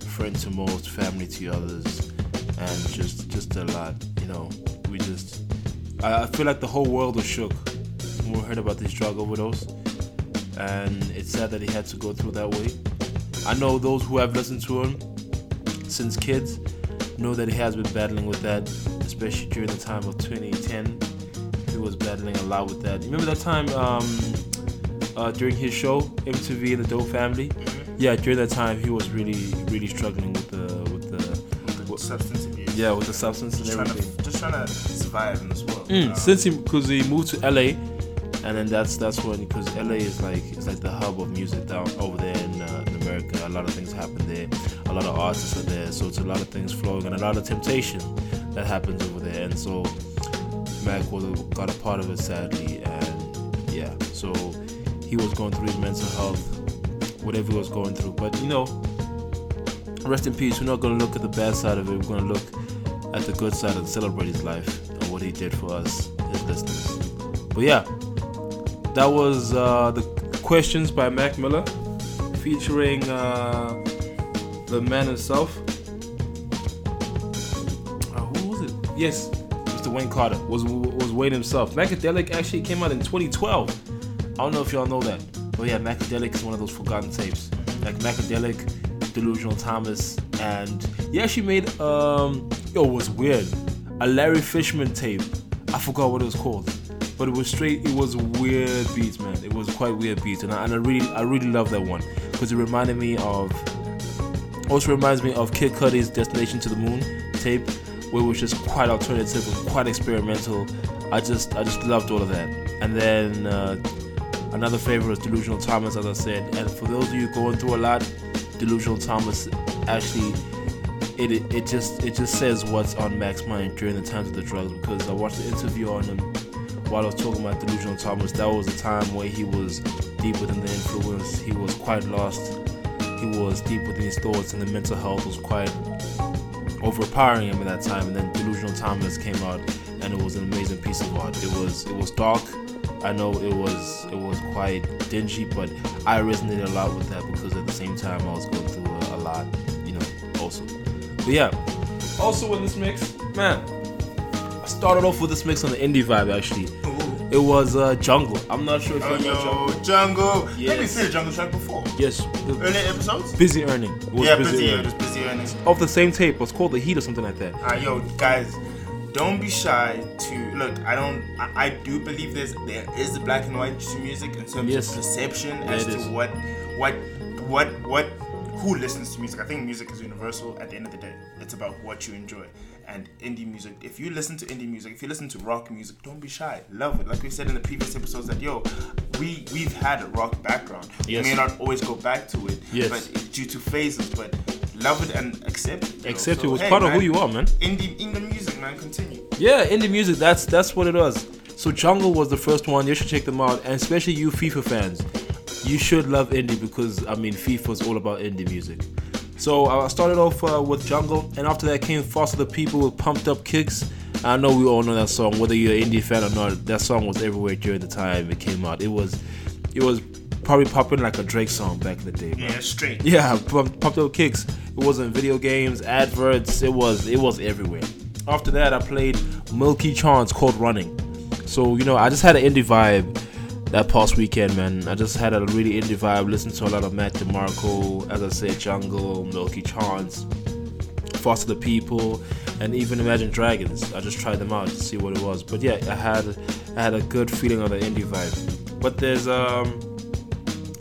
friend to most, family to others, and just just a lot. You know, we just. I, I feel like the whole world was shook when we heard about this drug overdose, and it's sad that he had to go through that way. I know those who have listened to him since kids know that he has been battling with that, especially during the time of 2010. He was battling a lot with that. Remember that time um, uh, during his show, MTV and the Doe Family? Yeah, during that time he was really, really struggling with the with the with substance abuse. Yeah, with the substance Just and trying, to, just trying to survive in this world. Mm, Um, since he because he moved to LA, and then that's that's when because LA is like it's like the hub of music down over there in, uh, in America. A lot of things happen there. A lot of artists are there, so it's a lot of things flowing and a lot of temptation that happens over there. And so Mac was a, got a part of it sadly, and yeah, so he was going through his mental health, whatever he was going through. But you know, rest in peace. We're not gonna look at the bad side of it. We're gonna look at the good side and celebrate his life and what he did for us, his listeners. But yeah, that was uh, the questions by Mac Miller, featuring uh, the man himself. Uh, who was it? Yes, Mr. Wayne Carter was was Wayne himself. Macadelic actually came out in 2012. I don't know if y'all know that, but yeah, Macadelic is one of those forgotten tapes. Like Macadelic, Delusional Thomas, and he actually made um yo it was weird a Larry Fishman tape. I forgot what it was called, but it was straight. It was weird beats, man. It was quite weird beats, and I, and I really I really love that one because it reminded me of. Also reminds me of Kid Cudi's Destination to the Moon tape, where it was just quite alternative and quite experimental. I just I just loved all of that. And then uh, another favorite was Delusional Thomas, as I said. And for those of you going through a lot, Delusional Thomas actually it, it it just it just says what's on Mac's mind during the times of the drugs because I watched the interview on him while I was talking about Delusional Thomas. That was a time where he was deep within the influence. He was quite lost. He was deep within his thoughts, and the mental health was quite overpowering him at that time. And then Delusional Thomas came out, and it was an amazing piece of art. It was it was dark. I know it was it was quite dingy, but I resonated a lot with that because at the same time I was going through a, a lot, you know, also. But yeah, also in this mix, man, I started off with this mix on the indie vibe actually. It was uh, Jungle. I'm not sure if Oh, you know yo, Jungle. Let me Yes. play the Jungle track before. Yes. Earlier episodes? Busy Earning. Was yeah, Busy busy, Earning. it busy earnings. Of the same tape. It was called The Heat or something like that. Uh, yo, guys, don't be shy to look. I don't. I, I do believe there's there is black and white to music in terms Yes. of perception Yeah, as to is. what what what what who listens to music. I think music is universal. At the end of the day, it's about what you enjoy. And indie music. If you listen to indie music, if you listen to rock music, don't be shy. Love it. Like we said in the previous episodes, that yo, we we've had a rock background. Yes. We may not always go back to it, Yes. but it's due to phases. But love it and accept it. Accept it. So, It was hey, part of who you are, man. Indie, indie music, man. Continue. Yeah, indie music. That's that's what it was. So Jungle was the first one. You should check them out, and especially you FIFA fans, you should love indie because I mean FIFA is all about indie music. So I started off uh, with Jungle, and after that came Foster the People with Pumped Up Kicks. I know we all know that song, whether you're an indie fan or not. That song was everywhere during the time it came out. It was, it was probably popping like a Drake song back in the day. man. Yeah, straight. Yeah, pumped up kicks. It was in video games, adverts. It was it was everywhere. After that, I played Milky Chance called Running. So you know, I just had an indie vibe that past weekend, man. I just had a really indie vibe. Listened to a lot of Mac DeMarco, as I said, Jungle, Milky Chance, Foster the People, and even Imagine Dragons. I just tried them out to see what it was. But yeah, I had I had a good feeling of the indie vibe. But there's um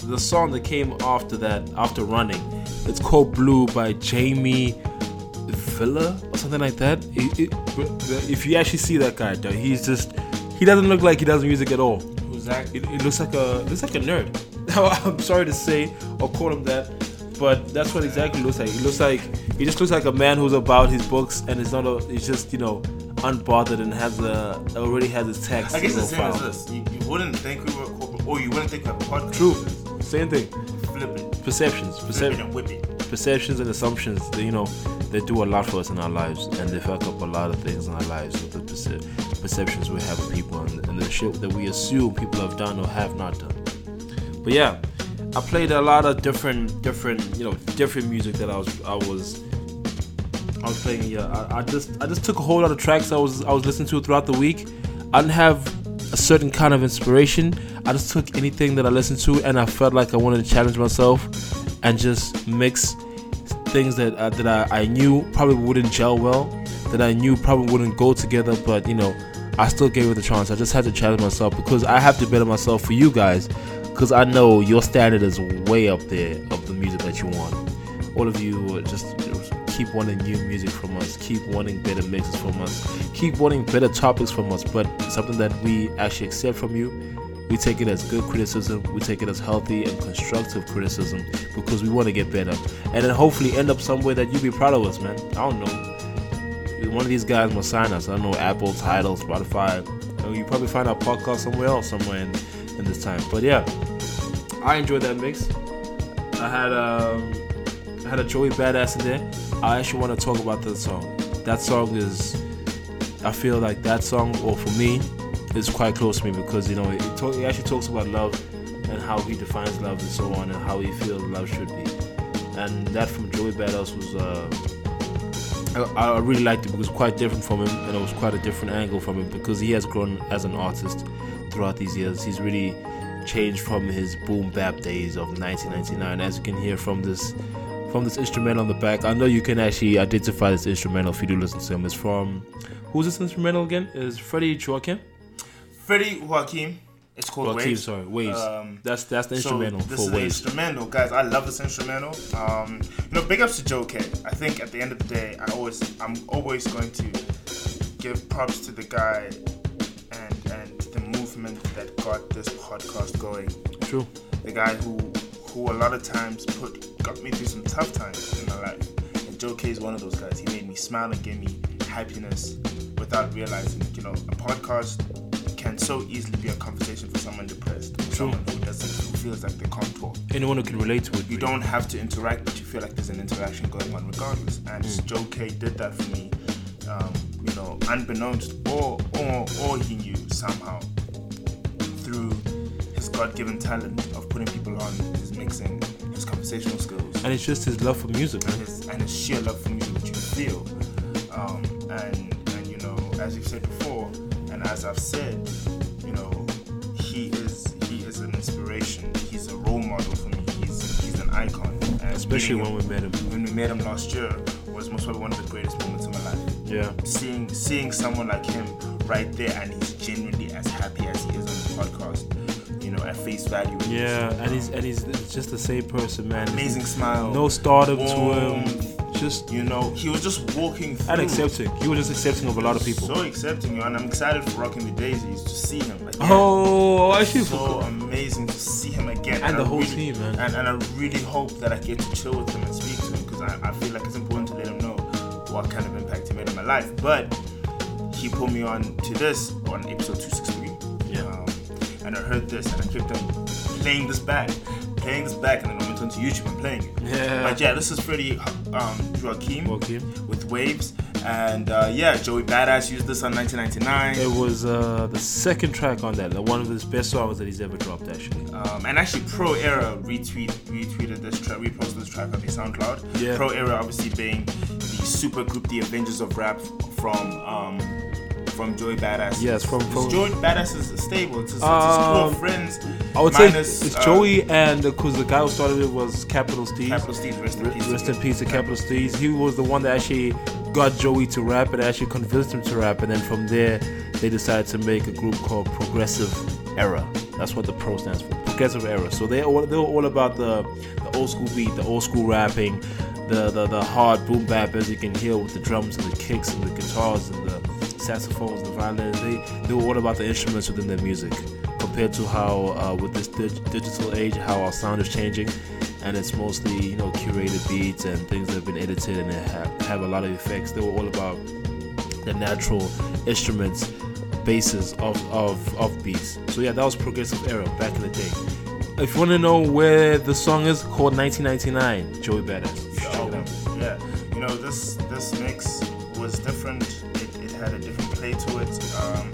the song that came after that, after Running. It's called Blue by Jamie Villa or something like that. It- it- if you actually see that guy, though, he's just he doesn't look like he does music at all. Who's that? It, it looks like a it looks like a nerd. Oh, I'm sorry to say or call him that, but that's what exactly looks like. He looks like he just looks like a man who's about his books and is not a. He's just you know unbothered and has a already has his text. I guess the same as this. You, you wouldn't think we were or you wouldn't think we have a podcast. True, same thing. Flip it. Perceptions, percep- and whip it. perceptions and assumptions. They, you know, they do a lot for us in our lives, and they fuck up a lot of things in our lives with the perce- perceptions we have of people and, and the shit that we assume people have done or have not done. But yeah, I played a lot of different, different, you know, different music that I was, I was, I was playing. Yeah, I, I just, I just took a whole lot of tracks I was, I was listening to throughout the week. I didn't have a certain kind of inspiration. I just took anything that I listened to, and I felt like I wanted to challenge myself and just mix things that uh, that I, I knew probably wouldn't gel well, that I knew probably wouldn't go together, but you know, I still gave it a chance. I just had to challenge myself because I have to better myself for you guys, because I know your standard is way up there of the music that you want. All of you uh, just keep wanting new music from us, keep wanting better mixes from us, keep wanting better topics from us, but something that we actually accept from you we take it as good criticism. We take it as healthy and constructive criticism because we want to get better, and then hopefully end up somewhere that you be proud of us, man. I don't know. One of these guys must sign us. I don't know Apple, Tidal, Spotify. Know, you probably find our podcast somewhere else, somewhere in, in this time. But yeah, I enjoyed that mix. I had um, I had a Joey Badass in there. I actually want to talk about that song. That song is, I feel like that song, or for me, is quite close to me because you know it, talk, it actually talks about love and how he defines love and so on and how he feels love should be. And that from Joey Badass was uh, I, I really liked it because it was quite different from him and it was quite a different angle from him because he has grown as an artist throughout these years. He's really changed from his boom bap days of 1999 as you can hear from this from this instrumental on the back. I know you can actually identify this instrumental if you do listen to him. It's from who's this instrumental again? Is Freddie Joaquin? Freddie Joaquin. It's called Joaquin, Waves. sorry, Waves. Um, that's that's the instrumental so this for is the Waves. instrumental, guys. I love this instrumental. Um, you know, big ups to Joe Kay. I think at the end of the day, I always, I'm always going to give props to the guy and and the movement that got this podcast going. True. The guy who who a lot of times put got me through some tough times in my life. And Joe Kay is one of those guys. He made me smile and gave me happiness without realizing. You know, a podcast can so easily be a conversation for someone depressed, for someone who doesn't, who feels like they can't talk. Anyone who can relate to it. You don't have to interact, but you feel like there's an interaction going on regardless. And Mm. Joe Kay did that for me, um, you know, unbeknownst, or or or he knew somehow through his God-given talent of putting people on, mixing, his conversational skills, And it's just his love for music, and his, and his sheer love for music, which you feel. Um, and and you know, as you've said before, and as I've said, you know, he is he is an inspiration. He's a role model for me. He's he's an icon. And Especially when we met him. When we met him last year was most probably one of the greatest moments of my life. Yeah. Seeing seeing someone like him right there, and he's genuinely as happy as he is on the podcast. Know, at face value. Yeah, and he's and he's just the same person, man. Amazing smile. No stardom to him. Just you know, he was just walking through. and accepting. He was just accepting of a lot of people. So accepting, you and I'm excited for Rocking the Daisies to see him again. Oh, I so amazing to see him again, And the I whole really- team, man. And, and I really hope that I get to chill with him and speak to him because I, I feel like it's important to let him know what kind of impact he made in my life. But he put me on to this on episode 263. Yeah. Um, and I heard this and I kept on playing this back, playing this back, and then I went onto YouTube and playing it. Yeah. But yeah, this is Freddie um, Joaquin with Waves. And uh, yeah, Joey Badass used this on 1999. It was uh, the second track on that, one of his best songs that he's ever dropped, actually. Um, and actually, Pro Era retweet retweeted this track, reposted this track on the SoundCloud. Yeah. Pro Era obviously being the super group, the Avengers of Rap from um, from Joey Badass. Yes, from- from- Joey Badass is stable. It's, it's Um, of friends. I would minus, say it's uh, Joey and because the guy who started it was Capital Steez. Capital Steez, rest in peace. Rest in peace to Capital Steez. He was the one that actually got Joey to rap and actually convinced him to rap. And then from there, they decided to make a group called Progressive Era. That's what the pro stands for. Progressive Era. So they all they were all about the the old school beat, the old school rapping, the the, the hard boom bap as you can hear with the drums and the kicks and the guitars and the saxophones, the violins. They knew all about the instruments within their music compared to how uh, with this dig- digital age, how our sound is changing, and it's mostly you know curated beats and things that have been edited and have, have a lot of effects. They were all about the natural instruments, bases of, of of beats. So yeah, that was progressive era back in the day. If you want to know where the song is called 1999, Joey Badass. You out. Yeah, you know this this mix was different. Had a different play to it. Um,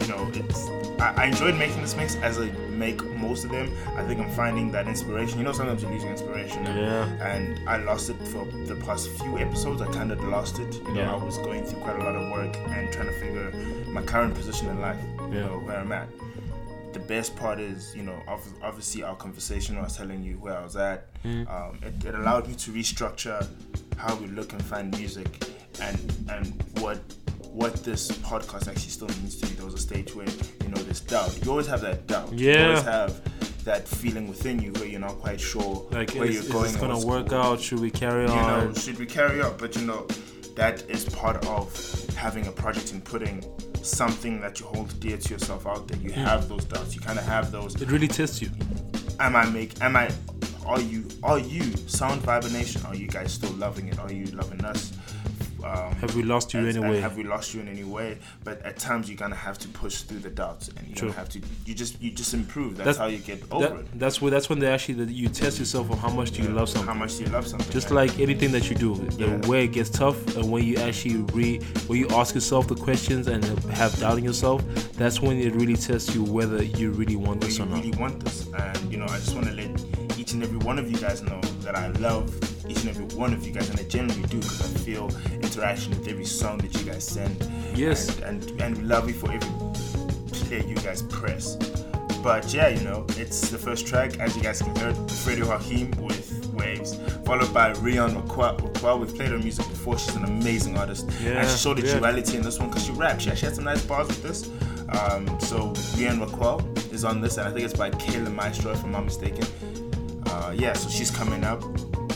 you know, it's I, I enjoyed making this mix as I make most of them. I think I'm finding that inspiration. You know, sometimes you're losing inspiration. and- Yeah. And I lost it for the past few episodes. I kind of lost it. You know, Yeah. I was going through quite a lot of work and trying to figure my current position in life. You know where I'm at the best part is, you know, obviously our conversation. I was telling you where I was at. Mm. Um, it, it allowed me to restructure how we look and find music, and and what what this podcast actually still means to me. There was a stage where you know this doubt. You always have that doubt. Yeah. You always have that feeling within you where you're not quite sure Like, where is, you're is going. this and gonna work cool. out? Should we carry You on? know, should we carry on? But you know, that is part of having a project and putting something that you hold dear to yourself out there. You Mm. have those doubts. You kind of have those. It really tests you. Am I make? Am I? Are you? Are you? Sound Vibe Nation? Are you guys still loving it? Are you loving us? Um, Have we lost you anyway? Have we lost you in any way? But at times you're gonna have to push through the doubts, and you True. have to. You just you just improve. That's, how you get over that- it. That's where that's when they actually you test yourself on how much do you love something. How much do you love something? Just like anything that you do, the Yeah. way it gets tough, and when you actually re, when you ask yourself the questions and have doubt in yourself, that's when it really tests you whether you really want this or you not. really want this. And you know, I just want to let and every one of you guys know that I love each and every one of you guys, and I genuinely do because I feel interaction with every song that you guys send. Yes. And and, and love you for every play you guys press. But yeah, you know, it's the first track, as you guys can hear, Fredo Hakim with Waves, followed by Rion. Wakwa. We've played her music before. She's an amazing artist. and she showed the yeah. duality in this one because she raps. She actually had some nice bars with this. Um, so Rian Raquel is on this, and I think it's by Kayla Maestro, if I'm not mistaken. Uh, yeah, so she's coming up.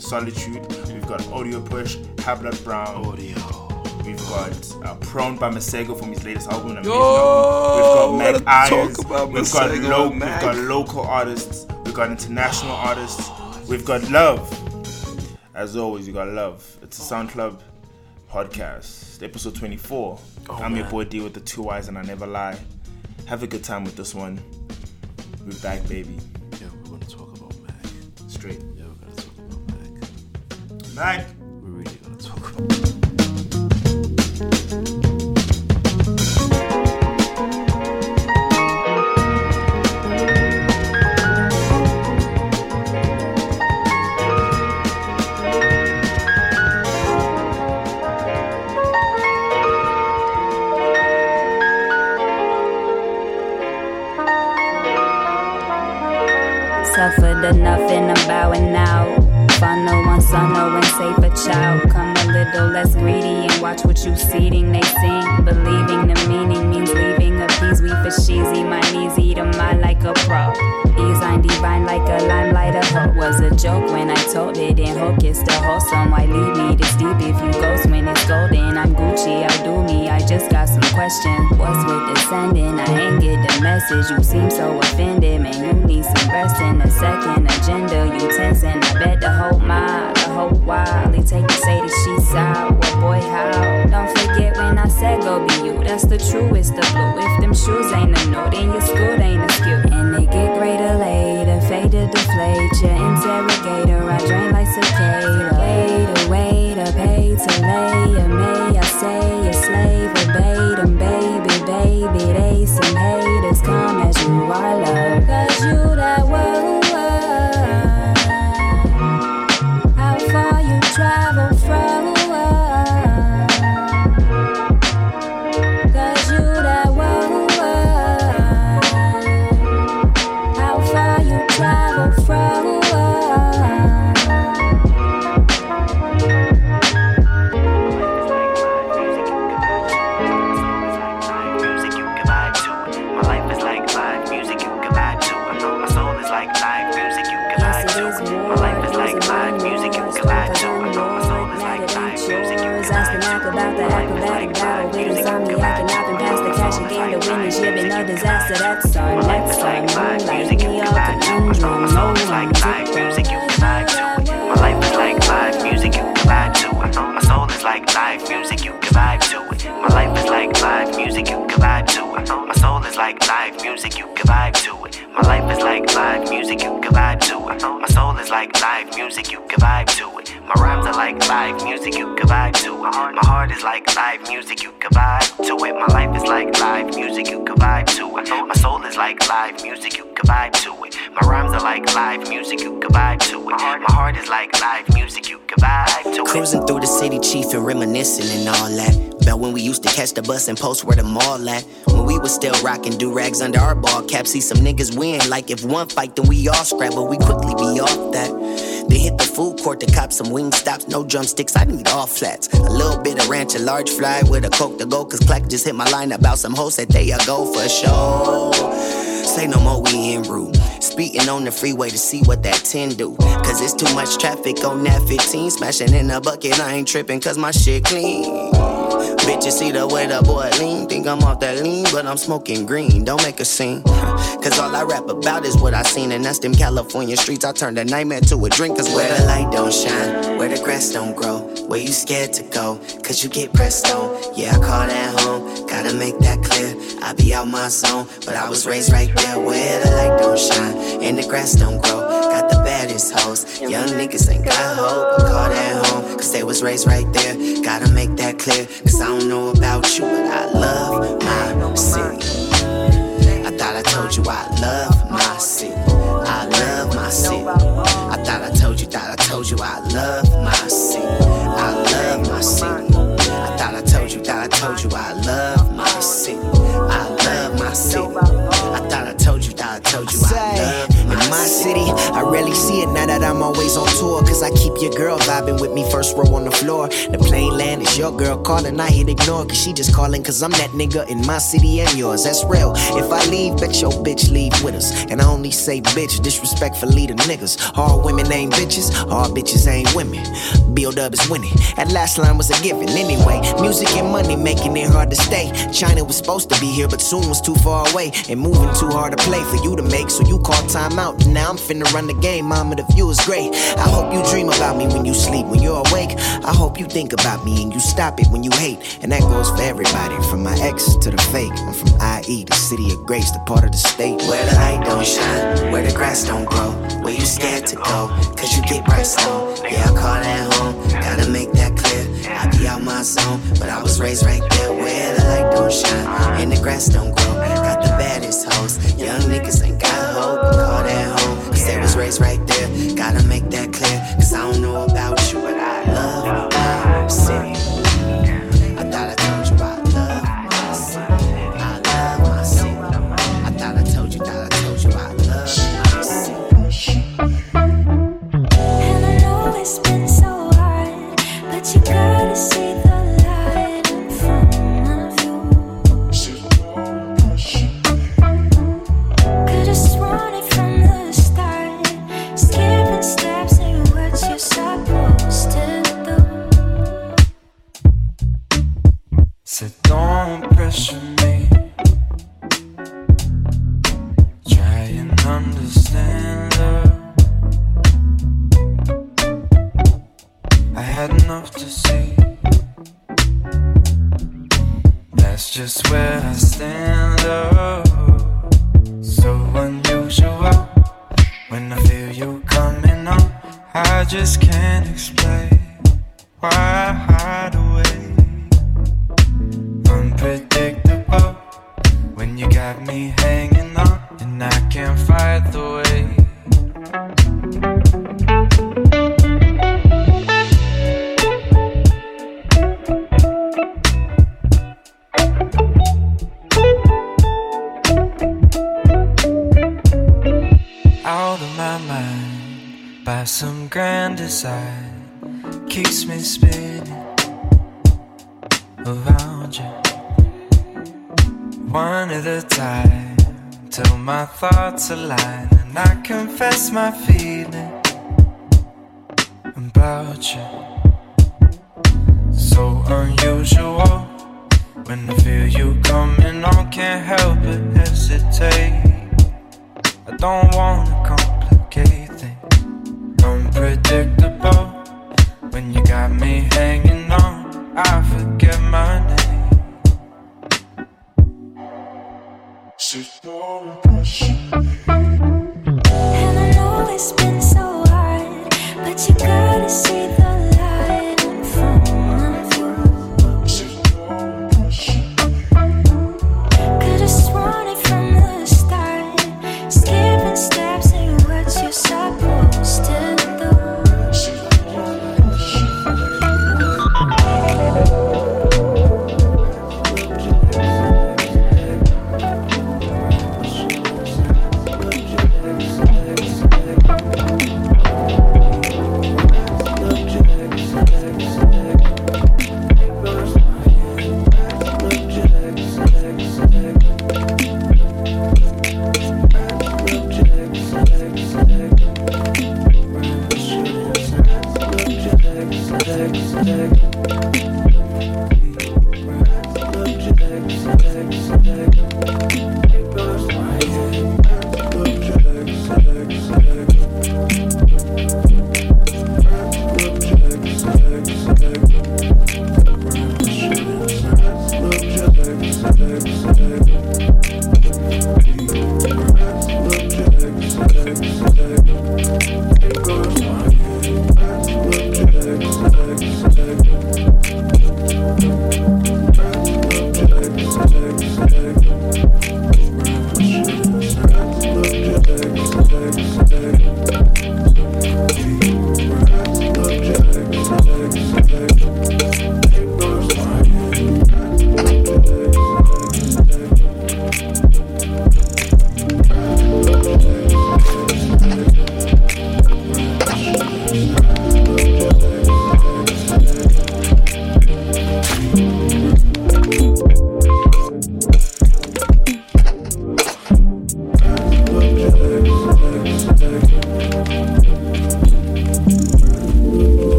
Solitude. We've got Audio Push, Hablat Brown. Audio. We've got uh, Prone by Masego from his latest album. amazing Yo, album. We've got Mac talk We've got, lo- we've got local artists. We've got international artists. We've got love. As always, you got love. It's a Sound Club podcast, episode 24. Oh, I'm your boy D with the two eyes, and I never lie. Have a good time with this one. We're back, baby. Straight. Yeah, we're gonna talk about Mac. Mac. We're really gonna talk about. What you seeding. They sing, believing the meaning means leaving a piece. We for sheezy, my knees eat 'em mine like a pro. Design divine like a limelight. A hope was a joke when I told it. And hope it's the wholesome. Why leave me this deep if you ghost when it's golden? I'm Gucci, I do me. I just got some questions. What's with the sending? I ain't get the message. You seem so offended, man. You need some rest in a second agenda. You tense and I bet the whole the whole while. They take that she's out. Well, boy, how? Don't forget when I said go be you. That's the truest of blue. If them shoes ain't a no, then your school ain't a skill. And they get greater later. Fade to deflate your interrogator. I drain like cicada. Waiter, oh, waiter, oh, pay to lay. May I say a slave, obey them, baby, baby. They some haters come as you are love. Catch the bus and post where the mall at. When we was still rocking do rags under our ball cap. See some niggas win. Like if one fight, then we all scrap, but we quickly be off that. Then hit the food court to cop some wing stops, no drumsticks. I need all flats. A little bit of ranch, a large fry with a coke to go. Cause Clack just hit my line about some hoes that they a go for sure. Say no more, we in rude. Speeding on the freeway to see what that 10 do. Cause it's too much traffic on that 15. Smashing in a bucket, I ain't tripping cause my shit clean. Bitches see the way the boy lean. Think I'm off that lean, but I'm smoking green. Don't make a scene. Cause all I rap about is what I seen. And that's them California streets. I turned a nightmare to a drink. Cause where the light don't shine, where the grass don't grow, where you scared to go. Cause you get pressed on. Yeah, I call that home. Gotta make that clear. I be out my zone, but I was raised right there where the light don't shine and the grass don't grow. Got the baddest hoes. Young niggas ain't got hope. I call that home, cause they was raised right there. Gotta make that clear, cause I don't know about you, but I love my city. I told you I love my city. I love my city. I thought I told you, thought I told you I love my city. I love my city. I thought I told you, thought I told you I love my city. I love my city. I thought I told you, thought I told you I love my city, I rarely see it now that I'm always on tour. Cause I keep your girl vibing with me first row on the floor. The plane land is your girl calling, I hit ignore. Cause she just calling cause I'm that nigga in my city and yours. That's real. If I leave, bet your bitch leave with us. And I only say bitch disrespectfully to niggas. All women ain't bitches, all bitches ain't women. Build up is winning. That last line was a given. Anyway, music and money making it hard to stay. China was supposed to be here, but soon was too far away. And moving too hard to play for you to make. So you call time out. Now I'm finna run the game. Mama, the view is great. I hope you dream about me when you sleep. When you're awake, I hope you think about me and you stop it when you hate. And that goes for everybody, from my ex to the fake. I'm from IE, the city of grace, the part of the state Where the light don't shine, where the grass don't grow, where you scared to go, cause you get pressed on. Yeah, I call that home, gotta make that clear. I be out my zone, but I was raised right there where the light don't shine and the grass don't grow. Got the baddest hoes, young niggas ain't got hope. I call that cause they was raised right there. Gotta make that clear, cause I don't know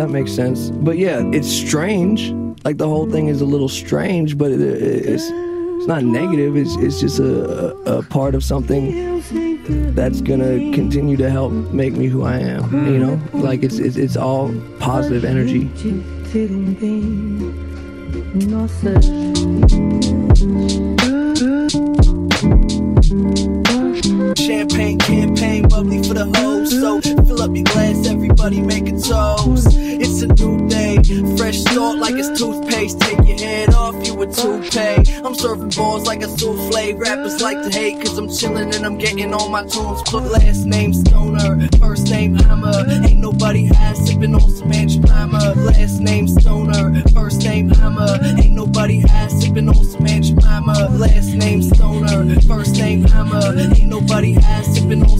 that makes sense. But yeah, it's strange. Like the whole thing is a little strange, but it, it's it's not negative. It's it's just a, a part of something that's gonna continue to help make me who I am. You know, like it's it's, it's all positive energy. Like to hate, cause I'm chillin' and I'm getting all my tunes. Put last name Stoner, first name Hammer. Ain't nobody high, sippin' on some Ange Primer. Last name Stoner, first name Hammer. Ain't nobody high, sippin' on some Ange Primer. Last name Stoner, first name Hammer. Ain't nobody high, sippin' on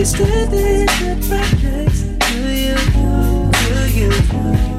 we stood in the practice. Do you, do you, do you?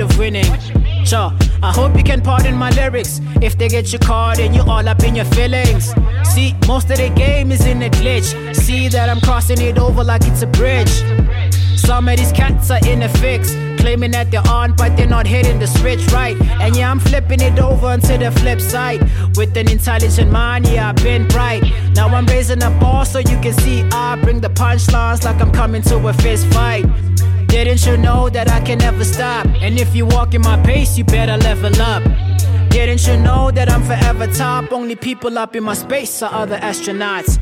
of winning. So, I hope you can pardon my lyrics. If they get you caught and you all up in your feelings. See, most of the game is in a glitch. See that I'm crossing it over like it's a bridge. Some of these cats are in a fix. Claiming that they're on, but they're not hitting the switch right. And yeah, I'm flipping it over onto the flip side. With an intelligent mind, yeah, I've been bright. Now I'm raising a bar so you can see I bring the punchlines like I'm coming to a fist fight. Didn't you know that I can never stop? And if you walk in my pace, you better level up. Didn't you know that I'm forever top? Only people up in my space are other astronauts.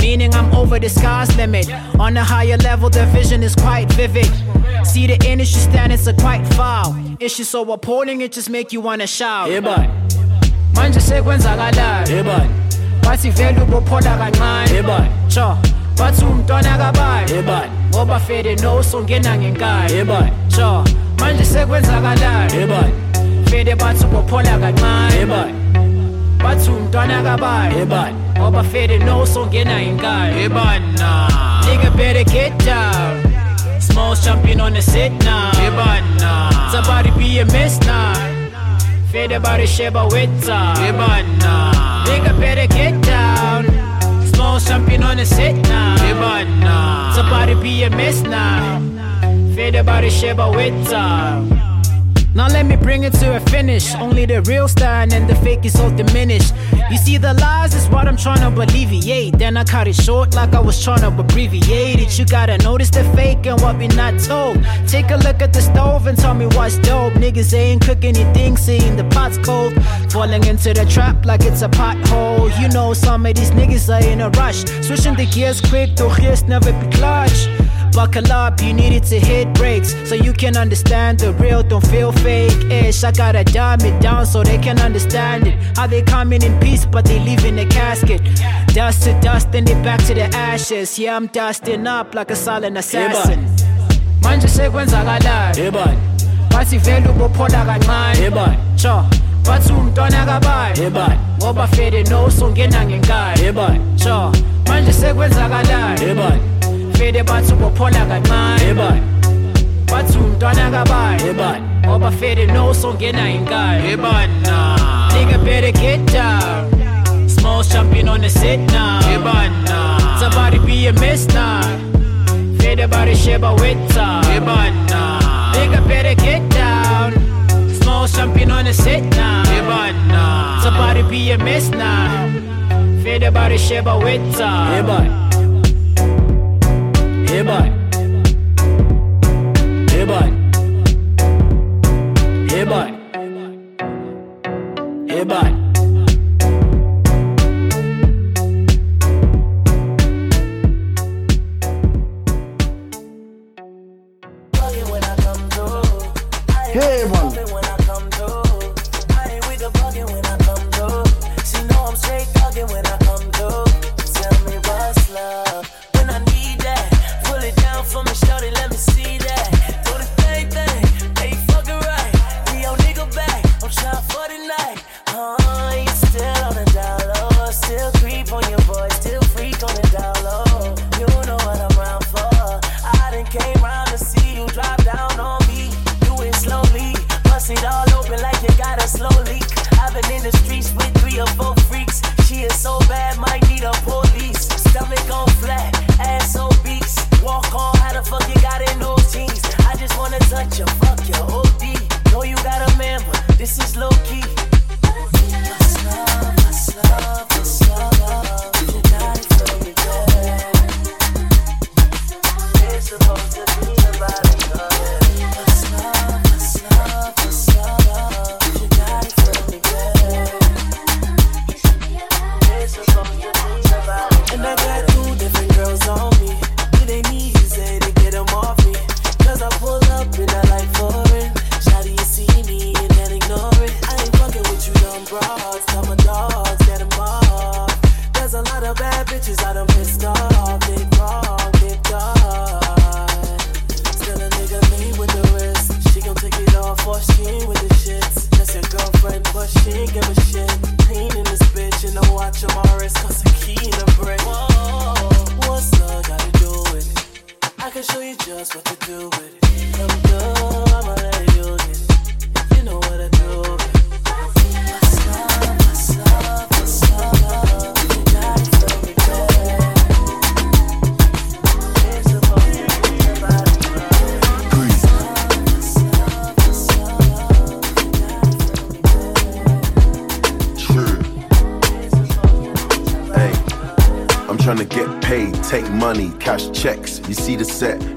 Meaning I'm over the sky's limit. On a higher level, the vision is quite vivid. See the industry standards are quite foul. just so appalling, it just make you wanna shout. Yeah, but. manje sekwenzakalani ebani bathi vele ubophola kancane ebani sho bathi umntwana Hey ebani ngoba fede no songena ngenkani boy. sho manje sekwenzakalani? Boy. fede bathi ubophola kancane. Boy. bathi umntwana Yeah, boy. ngoba fede no songena ngenkani ebana nigga better get down. Small champion on the sit now. Ebana somebody be a miss now. Fede body sheba weta ebana nigga better get down small champion on the sit now. Ebana somebody be a mess now. Fede body sheba weta now let me bring it to a finish. Only the real stand and the fake is all diminished. You see, the lies is what I'm trying to alleviate. Then I cut it short like I was trying to abbreviate it. You gotta notice the fake and what we not told. Take a look at the stove and tell me what's dope. Niggas ain't cooking anything, seeing the pot's cold. Falling into the trap like it's a pothole. You know, some of these niggas are in a rush. Switching the gears quick, though gears never be clutch. Buckle up, you needed to hit brakes so you can understand the real, don't feel fake ish. I gotta dumb it down so they can understand it. How they coming in peace, but they leave in a casket. Dust to dust, then they back to the ashes. Yeah, I'm dusting up like a silent assassin. Manje sekwenzakalani boy. bathi vele ubophola kancane boy. sho bathi umntwana kabayi Yeah, boy. ngoba fede no songena ngenkani boy. sho manje sekwenzakalani Yeah, fede bathi ubophola kancane. Bathi umntwana boy. ngoba fede no songena ebana nigga better get down. Small champion on the sit now. Somebody be a miss now. Fede body sheba weta ebana nigga better get down. Small champion on the sit now. Somebody be a miss now. Fede body sheba boy. Yeah,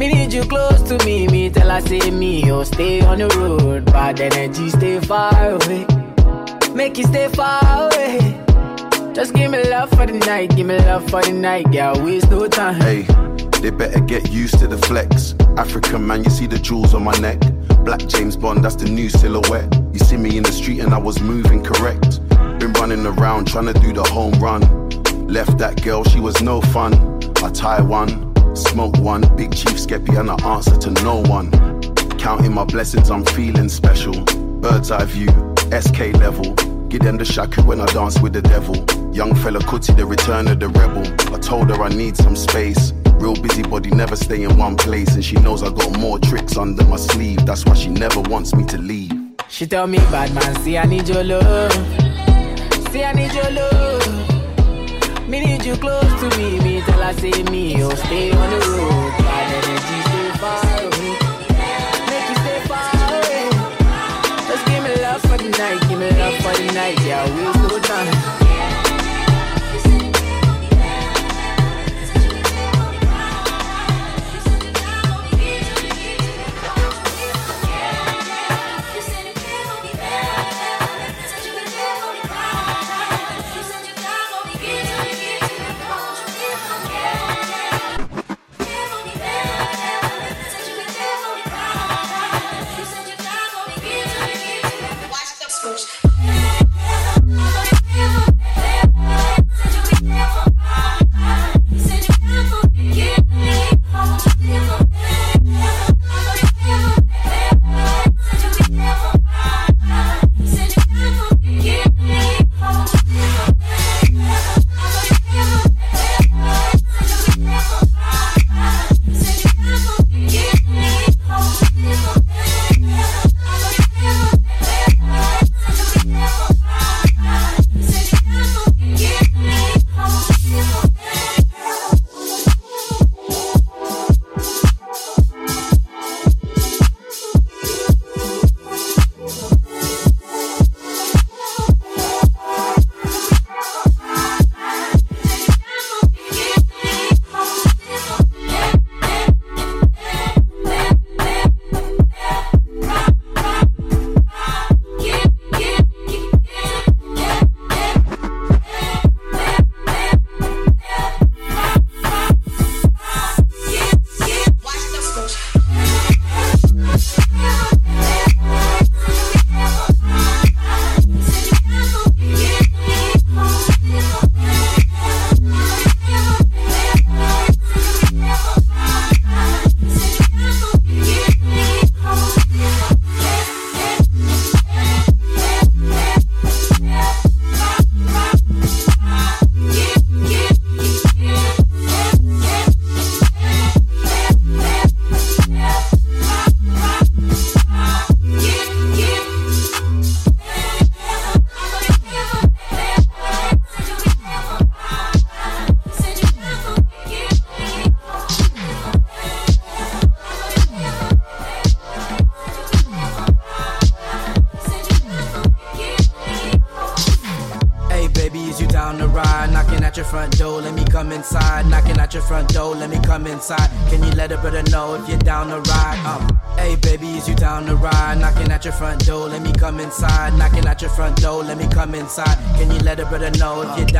Me need you close to me. Me tell her say me, oh stay on the road. Bad energy, stay far away. Make you stay far away. Just give me love for the night, give me love for the night, girl. Waste no time. Hey, they better get used to the flex. African man, you see the jewels on my neck. Black James Bond, that's the new silhouette. You see me in the street and I was moving correct. Been running around trying to do the home run. Left that girl, she was no fun. I tie one, smoke one, big chief Skepta and I answer to no one. Counting my blessings, I'm feeling special. Bird's eye view, SK level. Give them the shaku when I dance with the devil. Young Fela Kuti, the return of the rebel. I told her I need some space. Real busybody, never stay in one place. And she knows I got more tricks under my sleeve. That's why she never wants me to leave. She tell me, bad man, see I need your love. See I need your love. Me need you close to me. Me tell her say me, oh stay on the road. Bad energy, stay far away. Make you stay far away. Just give me love for the night, give me love for the night. Yeah, waste no time.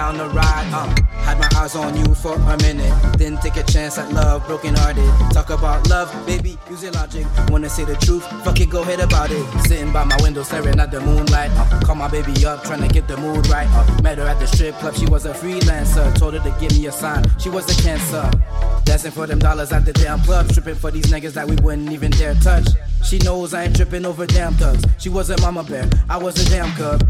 Down the ride? Um, had my eyes on you for a minute, then take a chance at love, broken hearted. Talk about love, baby, use your logic. Wanna say the truth? Fuck it, go ahead about it. Sitting by my window, staring at the moonlight. Uh, call my baby up, trying to get the mood right. Uh, met her at the strip club, she was a freelancer. Told her to give me a sign, she was a cancer. Dancing for them dollars at the damn club, tripping for these niggas that we wouldn't even dare touch. She knows I ain't tripping over damn thugs. She was a mama bear, I was a damn cub.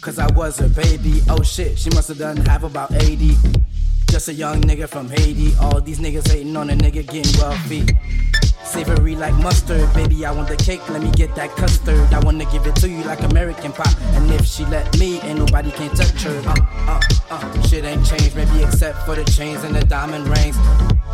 Cause I was her baby. Oh shit, she must have done half about 80. Just a young nigga from Haiti. All these niggas hating on a nigga getting wealthy. Savory like mustard, baby. I want the cake, let me get that custard. I wanna give it to you like American pop. And if she let me, ain't nobody can touch her. Uh, uh, uh. Shit ain't changed, maybe except for the chains and the diamond rings.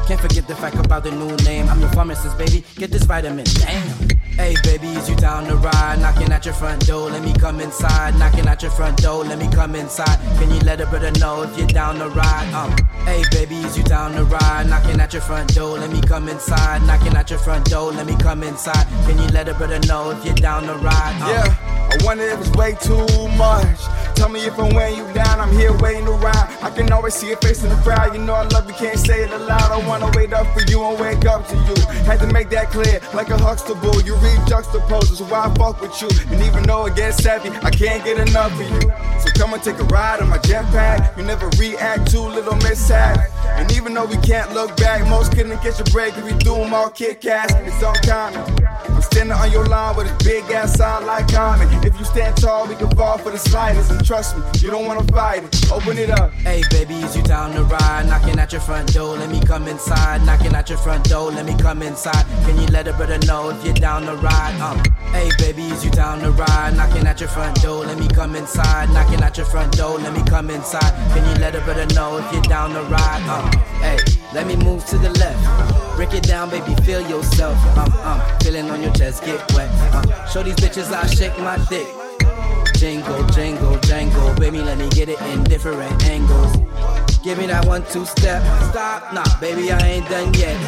Can't forget the fact about the new name. I'm your pharmacist, baby. Get this vitamin. Damn. Hey, baby, is you down the ride? Knocking at your front door, let me come inside. Knocking at your front door, let me come inside. Can you let a brother know if you're down the ride? Um, hey, baby, is you down the ride? Knocking at your front door, let me come inside. Knocking at your front door, let me come inside. Can you let a brother know if you're down the ride? Um, Yeah, I wonder if it's way too much. Tell me if I'm weighing you down, I'm here waiting around. I can always see your face in the crowd. You know I love you, can't say it aloud. I wanna wait up for you and wake up to you. Had to make that clear, like a Huxtable. You read juxtaposes, why I fuck with you? And even though it gets heavy, I can't get enough of you. So come and take a ride on my jetpack. You never react to little mishap. And even though we can't look back, most couldn't catch a break if we do them all Kit Kats. It's uncommon. I'm standing on your line with a big ass sign like Common. If you stand tall, we can fall for the slightest. And trust me, you don't wanna fight it. Open it up. Hey, baby, is you down to ride? Knocking at your front door, let me come inside. Knocking at your front door, let me come inside. Can you let a brother know if you're down the ride? Um, hey, baby, is you down the ride? Knocking at your front door, let me come inside. Knocking at your front door, let me come inside. Can you let a brother know if you're down the ride? Um, hey, let me move to the left. Break it down, baby, feel yourself. Um, um, feeling on your chest, get wet. Um, show these bitches I shake my dick. Jingle, jingle, jangle. Baby, let me get it in different angles. Give me that one, two step. Stop, nah, baby, I ain't done yet.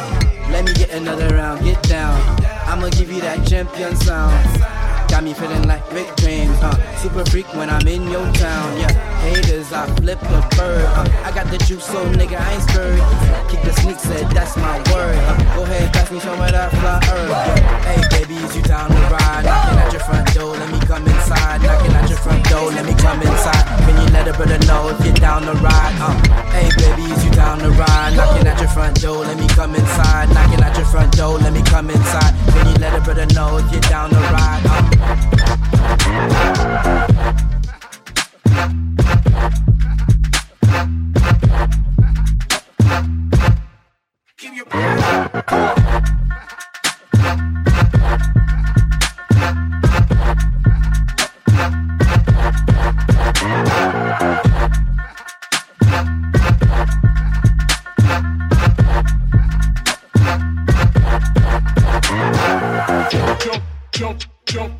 Let me get another round, get down. I'ma give you that champion sound. Got me feeling like Rick James, uh, super freak when I'm in your town, yeah. Haters, I flip the bird, uh, I got the juice, so nigga, I ain't scared. Kick the sneak, said that's my word. Uh, go ahead, pass me some of that fly earth. Yeah. Hey, baby, is you down the ride? Knocking at your front door, let me come inside. Knocking at your front door, let me come inside. Can you let a brother know if you're down the ride? Uh, hey, baby, is you down the ride? Knocking at your front door, let me come inside. Knocking at your front door, let me come inside. Can you let a brother know if you're down the ride? Uh, Whoa.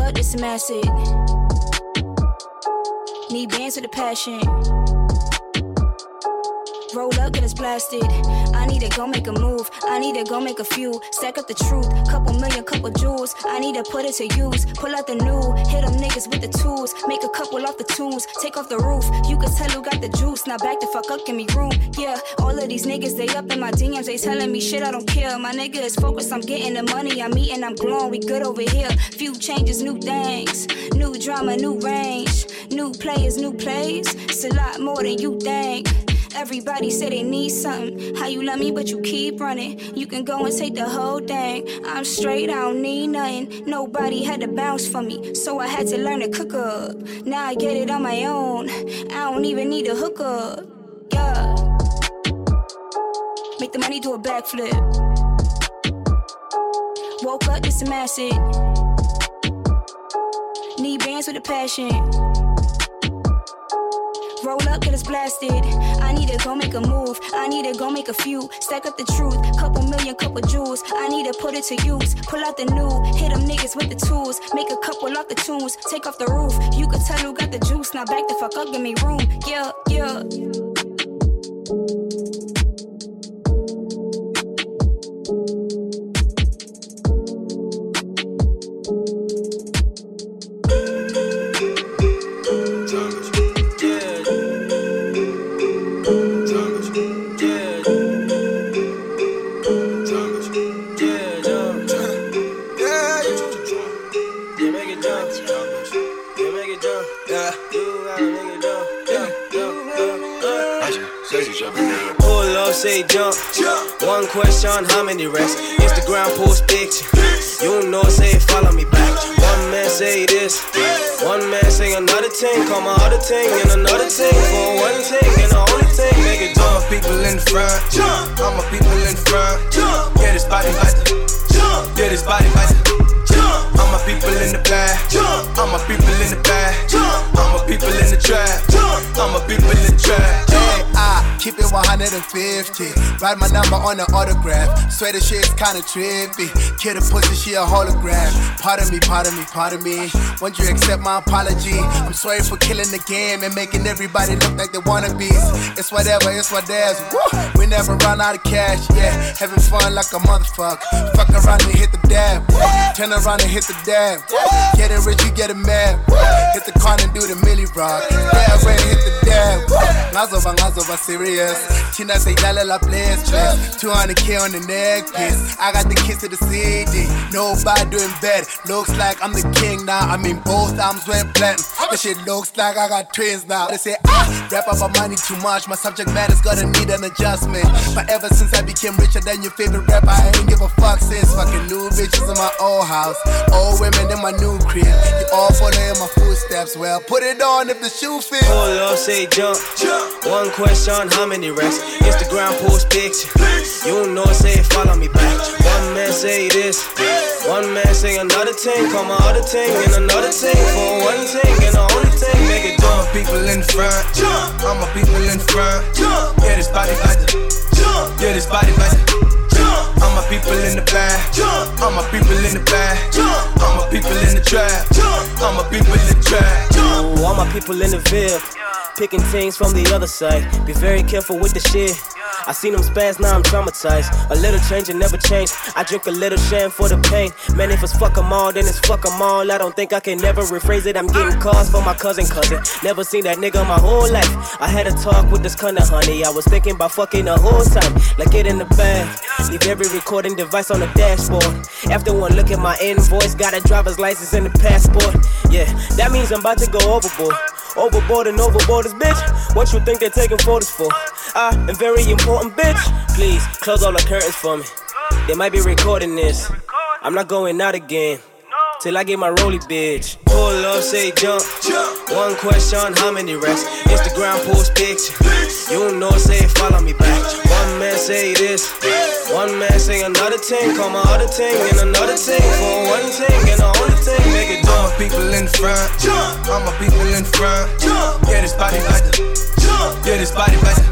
up. Need bands with a passion. Roll up, get us blasted. I need to go make a move. I need to go make a few. Stack up the truth. Couple million, couple jewels. I need to put it to use. Pull out the new. Hit them niggas with the tools. Make a couple off the tunes. Take off the roof. You can tell who got the juice. Now back the fuck up, give me room. Yeah, all of these niggas, they up in my DMs. They telling me shit, I don't care. My nigga is focused. I'm getting the money. I'm eating, I'm glowing. We good over here. Few changes, new things. New drama, new range. New players, new plays. It's a lot more than you think. Everybody say they need something. How you love me, but you keep running. You can go and take the whole thing. I'm straight, I don't need nothing. Nobody had to bounce for me, so I had to learn to cook up. Now I get it on my own. I don't even need a hookup. Yeah. Make the money do a backflip. Woke up, this some acid. Need bands with a passion. Roll up, get us blasted. I need to go make a move. I need to go make a few. Stack up the truth. Couple million, couple jewels. I need to put it to use. Pull out the new. Hit them niggas with the tools. Make a couple off the tunes. Take off the roof. You can tell who got the juice. Now back the fuck up, give me room. Yeah, yeah. Say jump. One question, how many racks? Instagram post picture. You know, say follow me back. One man say this, one man say another thing. Call my other thing and another thing for one thing and the only thing. Make it jump. my people in the front, all my people in the front. Yeah, this body bite. Yeah, this body bite. All my people in the back, all my people in the back, all my people in the trap, all my people in the trap. Hey, I keep it 150. Write my number on the autograph. Swear the shit's kinda trippy. Kid a pussy, she a hologram. Pardon me, pardon me, pardon me. Won't you accept my apology? I'm sorry for killing the game and making everybody look like they wannabes. It's whatever, it's what there's. Woo! We never run out of cash, yeah. Having fun like a motherfucker. Fuck around and hit the dab. Turn around and hit the dab. Getting rich, you getting mad. Hit the car and do the milli rock. Yeah, ready, hit the dab. Woo! Ngazoba, ngazoba serious. Tina say la place, place. 200k on the neck piece. I got the kiss to the CD. Nobody doing better. Looks like I'm the king now. I mean, both arms went platinum. This shit looks like I got twins now. They say, ah, rap about money too much. My subject matter's gonna need an adjustment. But ever since I became richer than your favorite rapper, I ain't give a fuck since. Fucking new bitches in my old house. Old women in my new crib. You all follow in my footsteps. Well, put it on if the shoe fits. Pull up, say jump. One question, how many racks? Instagram post picture. You know, say follow me back. One man say this, one man say another thing. Call my other thing and another thing for one thing and the only thing. Make it jump. people in the front, all my people in the front. Yeah, this body bite. Yeah, this body bite. All my people in the back, all my people in the back, all my people in the trap, all my people in the trap. All my people in the VIP, picking things from the other side. Be very careful with the shit. I seen them spaz, now I'm traumatized. A little change and never change. I drink a little sham for the pain. Man, if it's fuck 'em all, then it's fuck 'em all. I don't think I can never rephrase it. I'm getting calls for my cousin, cousin. Never seen that nigga my whole life. I had a talk with this kinda honey. I was thinking about fucking the whole time. Like get in the bag. Leave every recording device on the dashboard. After one look at my invoice, got a driver's license and a passport. Yeah, that means I'm about to go overboard. Overboard and overboard is bitch. What you think they're taking photos for? Ah, I am very important, bitch. Please close all the curtains for me. They might be recording this. I'm not going out again. Till I get my rolly bitch. Pull up, say jump. One question, how many racks? Instagram post picture. You know, say follow me back. One man say this, one man say another thing. Call my other thing and another thing for one thing and the only thing. Make it people in front. Jump. All my people in front. Jump. Yeah, this body about to. Jump. Yeah, this body about to.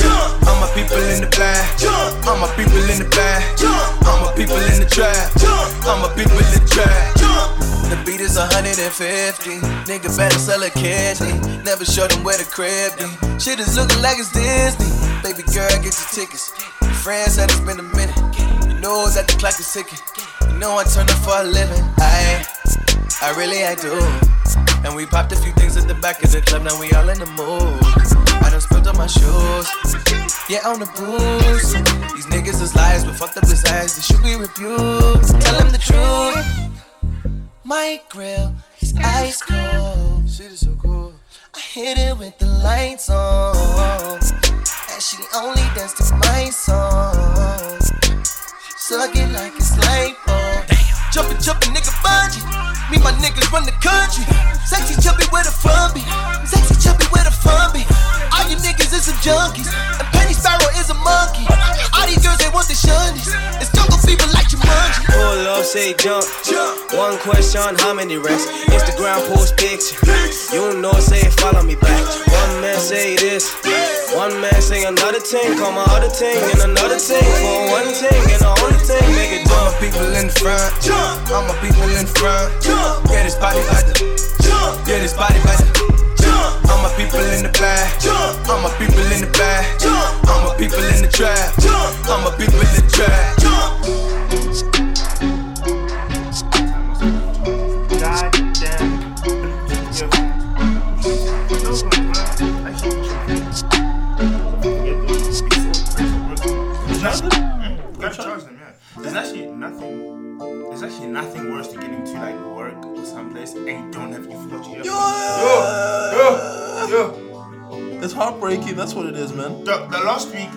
Jump. All my people in the back. Jump. All my people in the back. Jump. All my people in the trap. Jump. All my people in the trap. Jump. The beat is 150. Nigga better sell a kidney. Never show them where the crib be. Shit is looking like it's Disney. Baby girl, get your tickets. Friends said it's been a minute. You know that the clock is ticking. You know I turn up for a living. Aye. I really I do. And we popped a few things at the back of the club. Now we all in the mood. I done spilled on my shoes. Yeah, on the booze. These niggas is liars, but fucked up his ass. They should be rebuked. Tell them the truth. My grill is ice cold. Shit is so cool. I hit it with the lights on. And she only dance to my song. Suck it like it's bulb. Jumpin', jumpin', nigga bungee. Me, my niggas run the country. Sexy chubby where the fun be. Sexy chubby where the fun be. All you niggas is some junkies. And Penny Sparrow is a monkey. All these girls, they want the shunnies. It's jungle fever like Jumanji. Pull up, say jump. jump. One question, how many racks? Instagram post picture. You know, say follow me back. One man say this. One man say another thing. Call my other thing and another thing. For one thing and the only thing, make it All jump. people in the front. All my people in the front. Yeah, this body like the. Yeah, this body like the. All my people in the bag. All my people in the bag. All my people in the trap. jump. All my people in the trap. There's nothing. Mm, gotta charge them, yeah. There's actually nothing. Actually nothing worse than getting to like work or someplace and you don't have your forgot your Yo, yo, It's heartbreaking. That's what it is, man. The, the last week,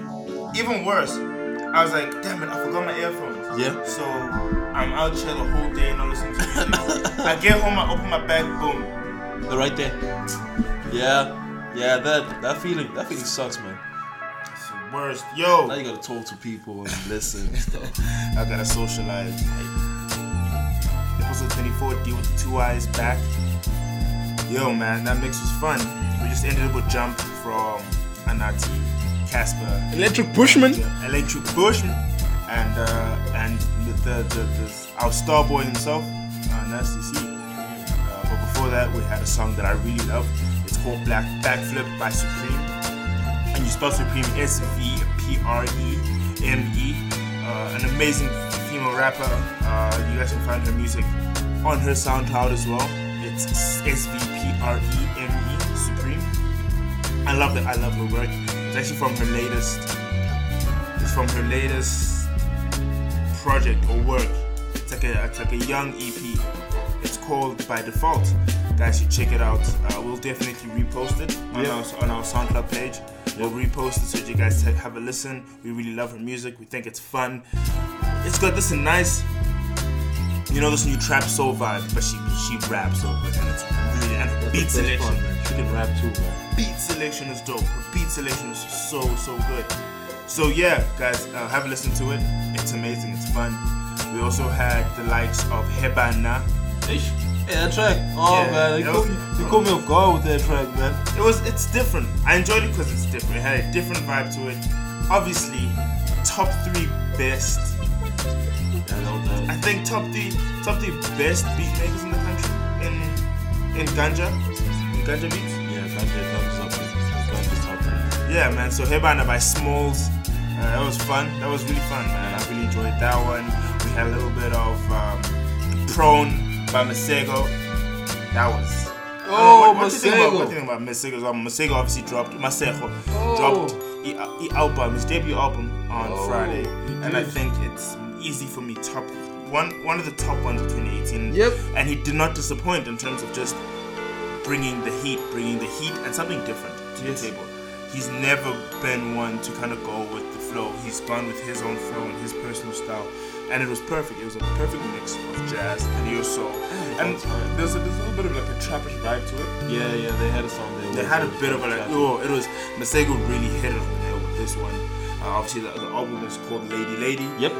even worse. I was like, damn it, I forgot my earphones. Yeah. So I'm out here the whole day not listening to music. I get home, I open my bag, boom. They're right there. Yeah, yeah. That that feeling, that feeling sucks, man. It's worst. Yo. Now you gotta talk to people and listen and stuff. I gotta socialize. Like, episode 24, deal with the two eyes back. Yo, man, that mix was fun. We just ended up with Jump from Anati, Cassper, Electric Bushman, Electric Bushman, and uh, and the, the, the, the our star boy himself, uh, Nasty C. Uh, but before that, we had a song that I really love. It's called Black Backflip by Supreme, and you spell Supreme S V P R E M E. Uh, an amazing female rapper. Uh, you guys can find her music on her SoundCloud as well. It's S V P R E M E Supreme. I love that. I love her work. It's actually from her latest. It's from her latest project or work. It's like a it's like a young EP. It's called By Default. Guys, should check it out. Uh, we'll definitely repost it on, Yeah. our, on our SoundCloud page. We'll repost it so you guys have a listen. We really love her music. We think it's fun. It's got this nice, you know, this new trap soul vibe, but she she raps over it, and it's really and her beat selection. part, man. She can rap too, man. Beat selection is dope. Her beat selection is so so good. So yeah, guys, uh, have a listen to it. It's amazing. It's fun. We also had the likes of Hebana. Yeah, that track. Oh Yeah, man, you caught, was- me, you caught me off guard with that track, man. It was it's different. I enjoyed it because it's different. It had a different vibe to it. Obviously, top three best. I I think top three top three best beat makers in the country in in ganja in ganja beats. Yeah, ganja, there. Ganja's top there. Yeah, man. So Hebana by Smalls. Uh, that was fun. That was really fun, man. I really enjoyed that one. We had a little bit of um, Prone by Masego. That was. Oh, what, what do you think about, Masego. what you think about Masego's album? Masego obviously dropped. Masego Oh. dropped the, uh, the album, his debut album on Oh, Friday, and I think it's easy for me top one one of the top ones of 2018. Yep. And he did not disappoint in terms of just bringing the heat, bringing the heat and something different to Yes. the table. He's never been one to kind of go with the flow. He's gone with his own flow and his personal style, and it was perfect. It was a perfect mix of jazz and neo soul, and there's a, there's a little bit of like a trappish vibe to it. Yeah, yeah, they had a song there. They had a bit of a like, oh, it was Masego really hit it on the nail with this one. Uh, obviously, the, the album is called Lady Lady. Yep.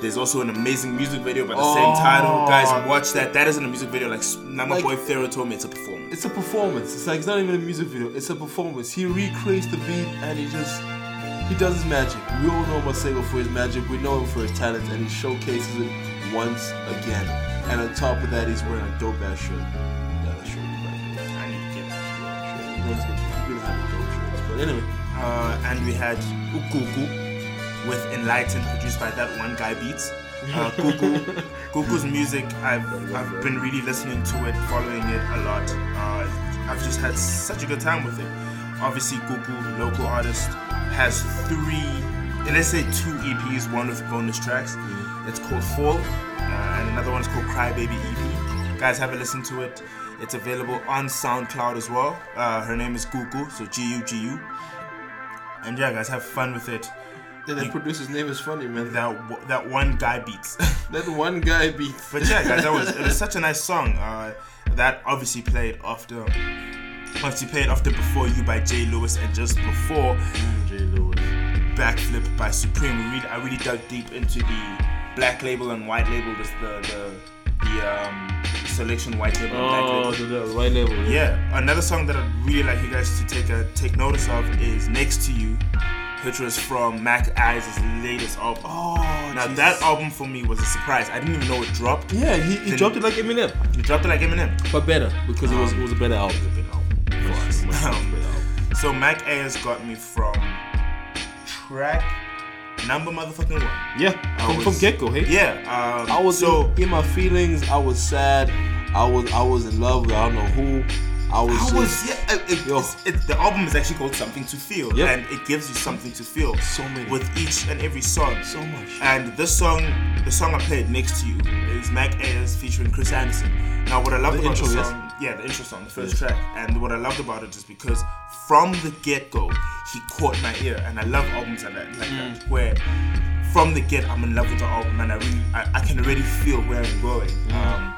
There's also an amazing music video by the Oh. same title. Guys, watch that. That isn't a music video. Like Like- Boy Pharaoh told me, it's a performance. It's a performance. It's like it's not even a music video. It's a performance. He recreates the beat and he just he does his magic. We all know Masego for his magic. We know him for his talent, and he showcases it once again. And on top of that, he's wearing a dope ass shirt. Yeah, that shirt is right. I need to get that shirt. Sure. Let's go. We don't have a dope shirts, but anyway. Uh, and we had Ukuku with Enlightened, produced by that one guy Beats. Uh, Gugu, Gugu's music, I've, I've been really listening to it, following it a lot. Uh, I've just had such a good time with it. Obviously, Gugu, local artist, has three, let's say two EPs, one with bonus tracks. It's called Fall, uh, and another one is called Crybaby EP. Guys, have a listen to it. It's available on SoundCloud as well. Uh, her name is Gugu, so G U G U. And yeah, guys, have fun with it. Yeah, that producer's name is funny, man. That that one guy beats. that one guy beats. But yeah, guys, that was it was such a nice song. Uh, that obviously played after. Obviously played after Before You by Jay Lewis and just before Jay Lewis. Backflip by Supreme. We really, I really dug deep into the black label and white label. This the the the um, selection white label and black Oh, label. the, the white label. Yeah, another song that I'd really like you guys to take a take notice of is "Next to You," which was from Mac Ayres' latest album. Oh, now that album for me was a surprise. I didn't even know it dropped. Yeah, he, he dropped it like Eminem. He dropped it like Eminem, but better because it was Um, it was a better album. So Mac Ayres got me from track number motherfucking one. Yeah, I from, was- from get go, hey. Yeah, um, I was so in, in my feelings. I was sad. I was I was in love with I don't know who. I was. I just- was yeah. It, it, it's- it- the album is actually called "Something to Feel," Yep. and it gives you something to feel. So many. with each and every song. So much. And this song, the song I played next to you, is Mac Ayres featuring Chris Anderson. Now, what I love The about intro, the yes? Yeah, the intro song, the first track, and what I loved about it is because from the get go, he caught my ear, and I love albums like that, like Mm. that, where from the get, I'm in love with the album, and I really, I, I can already feel where I'm going. Mm. Um,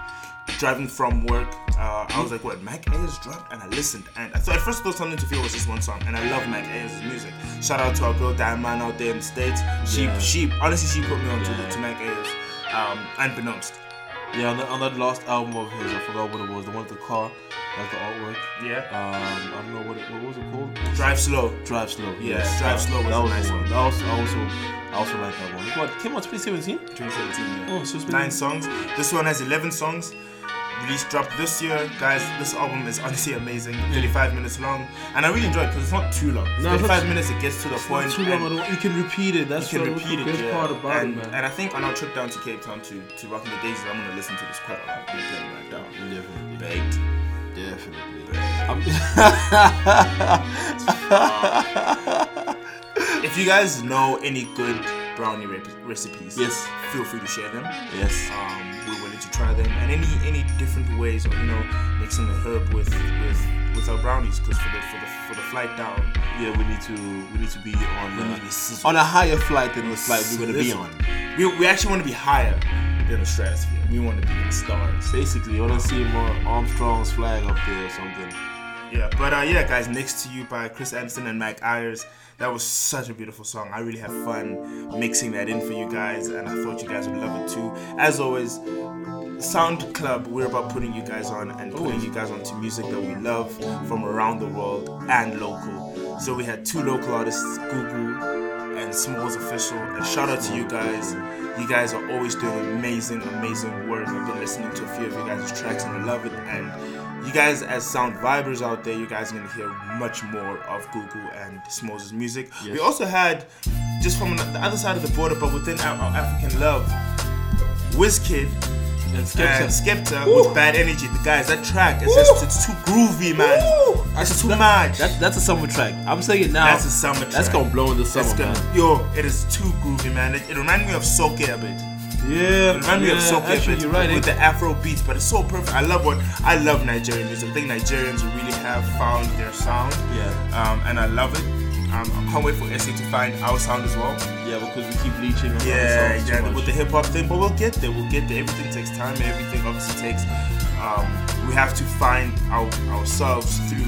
driving from work, uh, I was like, "What?" Mac Ayres dropped, and I listened, and I thought at first, thought something to feel was just one song, and I love Mac Ayres' music. Shout out to our girl Diamond out there in the states. She, Yeah. she, honestly, she put me on to, Yeah. the, to Mac Ayers, um, unbeknownst. Yeah, on that, on that last album of his, I forgot what it was. The one with the car, like the artwork. Yeah. Um, I don't know what it, what was it called. Drive slow. Drive slow. Yeah, yes. Drive Slow was that a was nice the one. That was I also I also like that one. What came out 2017? 2017. Yeah. Oh, so it's been nine songs. This one has 11 songs. Released dropped this year, guys. This album is honestly amazing. 35 minutes long, and I really enjoyed it because it's not too long. No, 35 not- minutes, it gets to the point. too long at all. You can repeat it. That's you can repeat the it. best yeah. part about and, it, man. And I think on our trip down to Cape Town to to Rocking the Daisies, I'm gonna listen to this quite a lot. I'm playing right down. Definitely. Baked. Definitely. If you guys know any good brownie rep- recipes, Yes. feel free to share them. Yes. Um, we're to try them, and any any different ways of you know mixing the herb with with with our brownies, because for the for the for the flight down, Yeah, we need to we need to be on We uh, to on a higher flight than the flight we're gonna be on. we, we actually want to be higher than the stratosphere. We want to be in the stars. Basically, you wanna see more Armstrong's flag up there or something. Yeah, but uh, yeah, guys, next to you by Chris Anderson and Mike Ayers. That was such a beautiful song. I really had fun mixing that in for you guys, and I thought you guys would love it too. As always, Sound Club, we're about putting you guys on and putting you guys onto music that we love from around the world and local. So we had two local artists, Gugu and Smalls Official, and shout out to you guys. You guys are always doing amazing, amazing work. I've been listening to a few of you guys' tracks and I love it. And you guys, as sound vibers out there, you guys are gonna hear much more of Gugu and Smalls' music. We also had, just from the other side of the border, but within our, our African love, Wizkid and Skepta, and Skepta with Bad Energy. The guys, that track is just it's too groovy, man. It's too much. That, that's a summer track. I'm saying it now. That's a summer track. That's gonna blow in the summer, gonna-. Yo, it is too groovy, man. It, it reminded me of Soco a bit. Yeah, It reminded me of yeah, Soco actually, you're right, with eh? the Afro beats, but it's so perfect. I love what I love Nigerian music. I think Nigerians really have found their sound. Yeah. Um, and I love it. Um, I can't wait for SA to find our sound as well. Yeah, because we keep leeching on Yeah, other songs too yeah, much. with the hip hop thing, but we'll get there. We'll get there. Everything takes time. Everything obviously takes. Um, we have to find our, ourselves through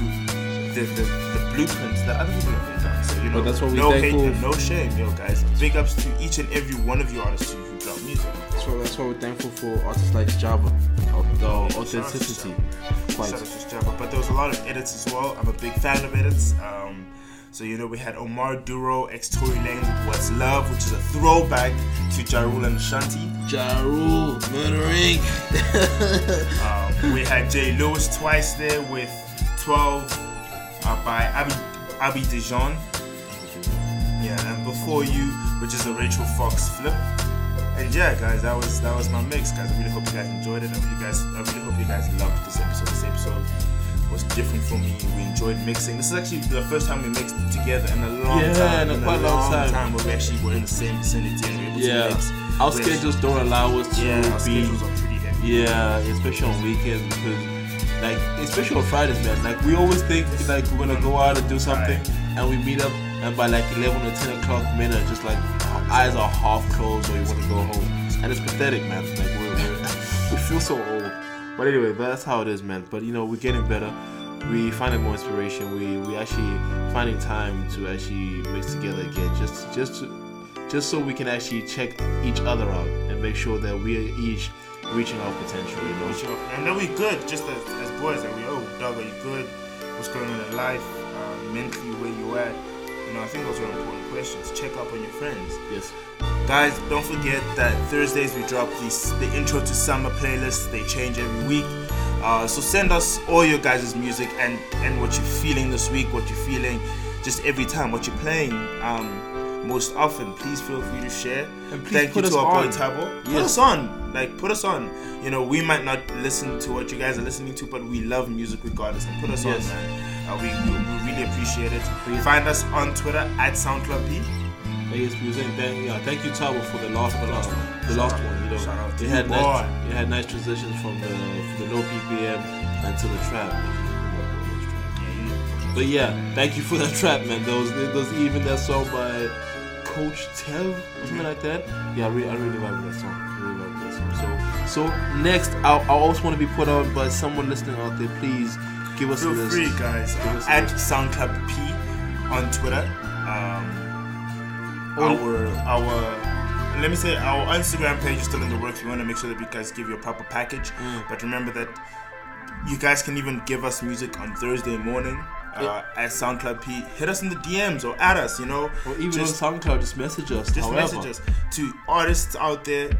the, the, the blueprints that other people have done. So you know, But that's what we no hate and no shame, yo guys. Big ups to each and every one of you artists drop music. That's why, that's why we're thankful for artists like Java. The authenticity. Quite. Shout out to Java. But there was a lot of edits as well. I'm a big fan of edits. Um, So you know we had Omar Duro, ex Tory Lane with What's Love, which is a throwback to Ja Rule and Shanti. Ja Rule, murdering. um, we had Jay Lewis twice there with 12 uh, by Abby, Abby Dijon. Yeah, and before you, which is a Rachel Fox flip. And yeah, guys, that was that was my mix, guys. I really hope you guys enjoyed it. I really guys, I really hope you guys loved this episode. This episode was different for me. We enjoyed mixing. This is actually the first time we mixed together in a long Yeah, time. in a quite long time. where we actually were in the same vicinity and we were able Yeah, to mix. our with- schedules don't allow us to Yeah, our schedules are pretty heavy. Yeah, especially on weekends because, like, especially on Fridays, man. Like, we always think like we're gonna go out and do something, and we meet up, and by like 11 or 10 o'clock minute, just like eyes are half closed, or you want to go home, and it's pathetic, man. Like, we're, we're we feel so old. But anyway, that's how it is, man. But you know, we're getting better. We finding more inspiration. We we actually finding time to actually mix together again, just just to, just so we can actually check each other out and make sure that we are each reaching our potential. You know. And then we good, just as, as boys. Like we, oh, dog, are you good? What's going on in life? Uh, mentally, where you at? You know, I think those are important questions. Check up on your friends. Yes. Guys, don't forget that Thursdays we drop these the intro to summer playlists. They change every week. Uh, so send us all your guys' music and and what you're feeling this week, what you're feeling, just every time, what you're playing. Um, most often, please feel free to share. And please Thank put you us to our boy on. Tabo. Put Yes. us on, like put us on. You know, we might not listen to what you guys are listening to, but we love music regardless. And put us Yes. on, man. Uh, we, we, we really appreciate it. Find us on Twitter at SoundClub P. AS Music. Thank, yeah, thank you, Tabo, for the last, the last, the last out. one. You know, Shout out to you, had nice, it had nice transitions from the from the low BPM and to the trap. But yeah, thank you for that trap, man. Those those even that song by Coach Tev something like that. Yeah, I really, I really love that song. I really love that song. So so next, I I also want to be put on by someone listening out there. Please give us a Feel list. free, guys. Uh, at. SoundCloud P on Twitter. Um, our our let me say our Instagram page is still in the works. We want to make sure that you guys give you a proper package. Mm. But remember that you guys can even give us music on Thursday morning. Uh, at SoundCloud P, hit us in the DMs or add us, you know, Or even on SoundCloud, just message us. Just however. message us to artists out there.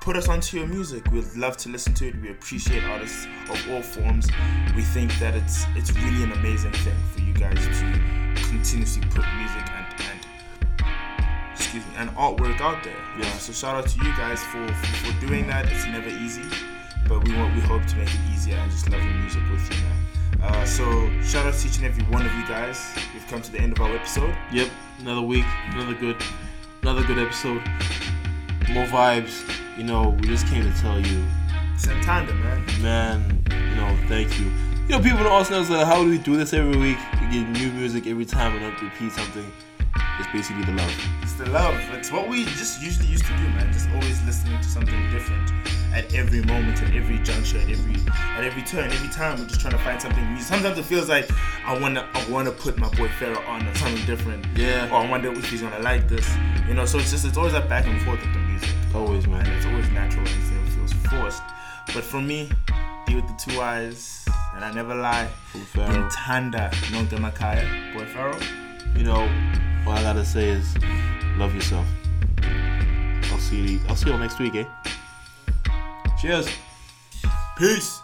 Put us onto your music. We'd love to listen to it. We appreciate artists of all forms. We think that it's it's really an amazing thing for you guys to continuously put music and and excuse me and artwork out there. Yeah. So shout out to you guys for, for for doing that. It's never easy, but we want we hope to make it easier and just love your music with you, man. Uh, so shout out to each and every one of you guys. We've come to the end of our episode. Yep, another week, another good, another good episode. More vibes. You know, we just came to tell you, Santanda, man. man. You know, thank you. You know, people asking us like, how do we do this every week? We get new music every time and don't repeat something. It's basically the love. It's the love. It's what we just usually used to do, man. Just always listening to something different at every moment, at every juncture, at every at every turn, every time. We're just trying to find something new. Sometimes it feels like I wanna I wanna put my boy Pharaoh on or something different. Yeah. Or I wonder if he's gonna like this. You know, so it's just it's always that back and forth with the music. Always, man. And it's always natural and it feels forced. But for me, be with the two eyes, and I never lie. Intanda, Nonte Makaya, boy Pharaoh. You know, all I gotta say is, love yourself. I'll see you. I'll see you all next week, eh? Cheers. Peace.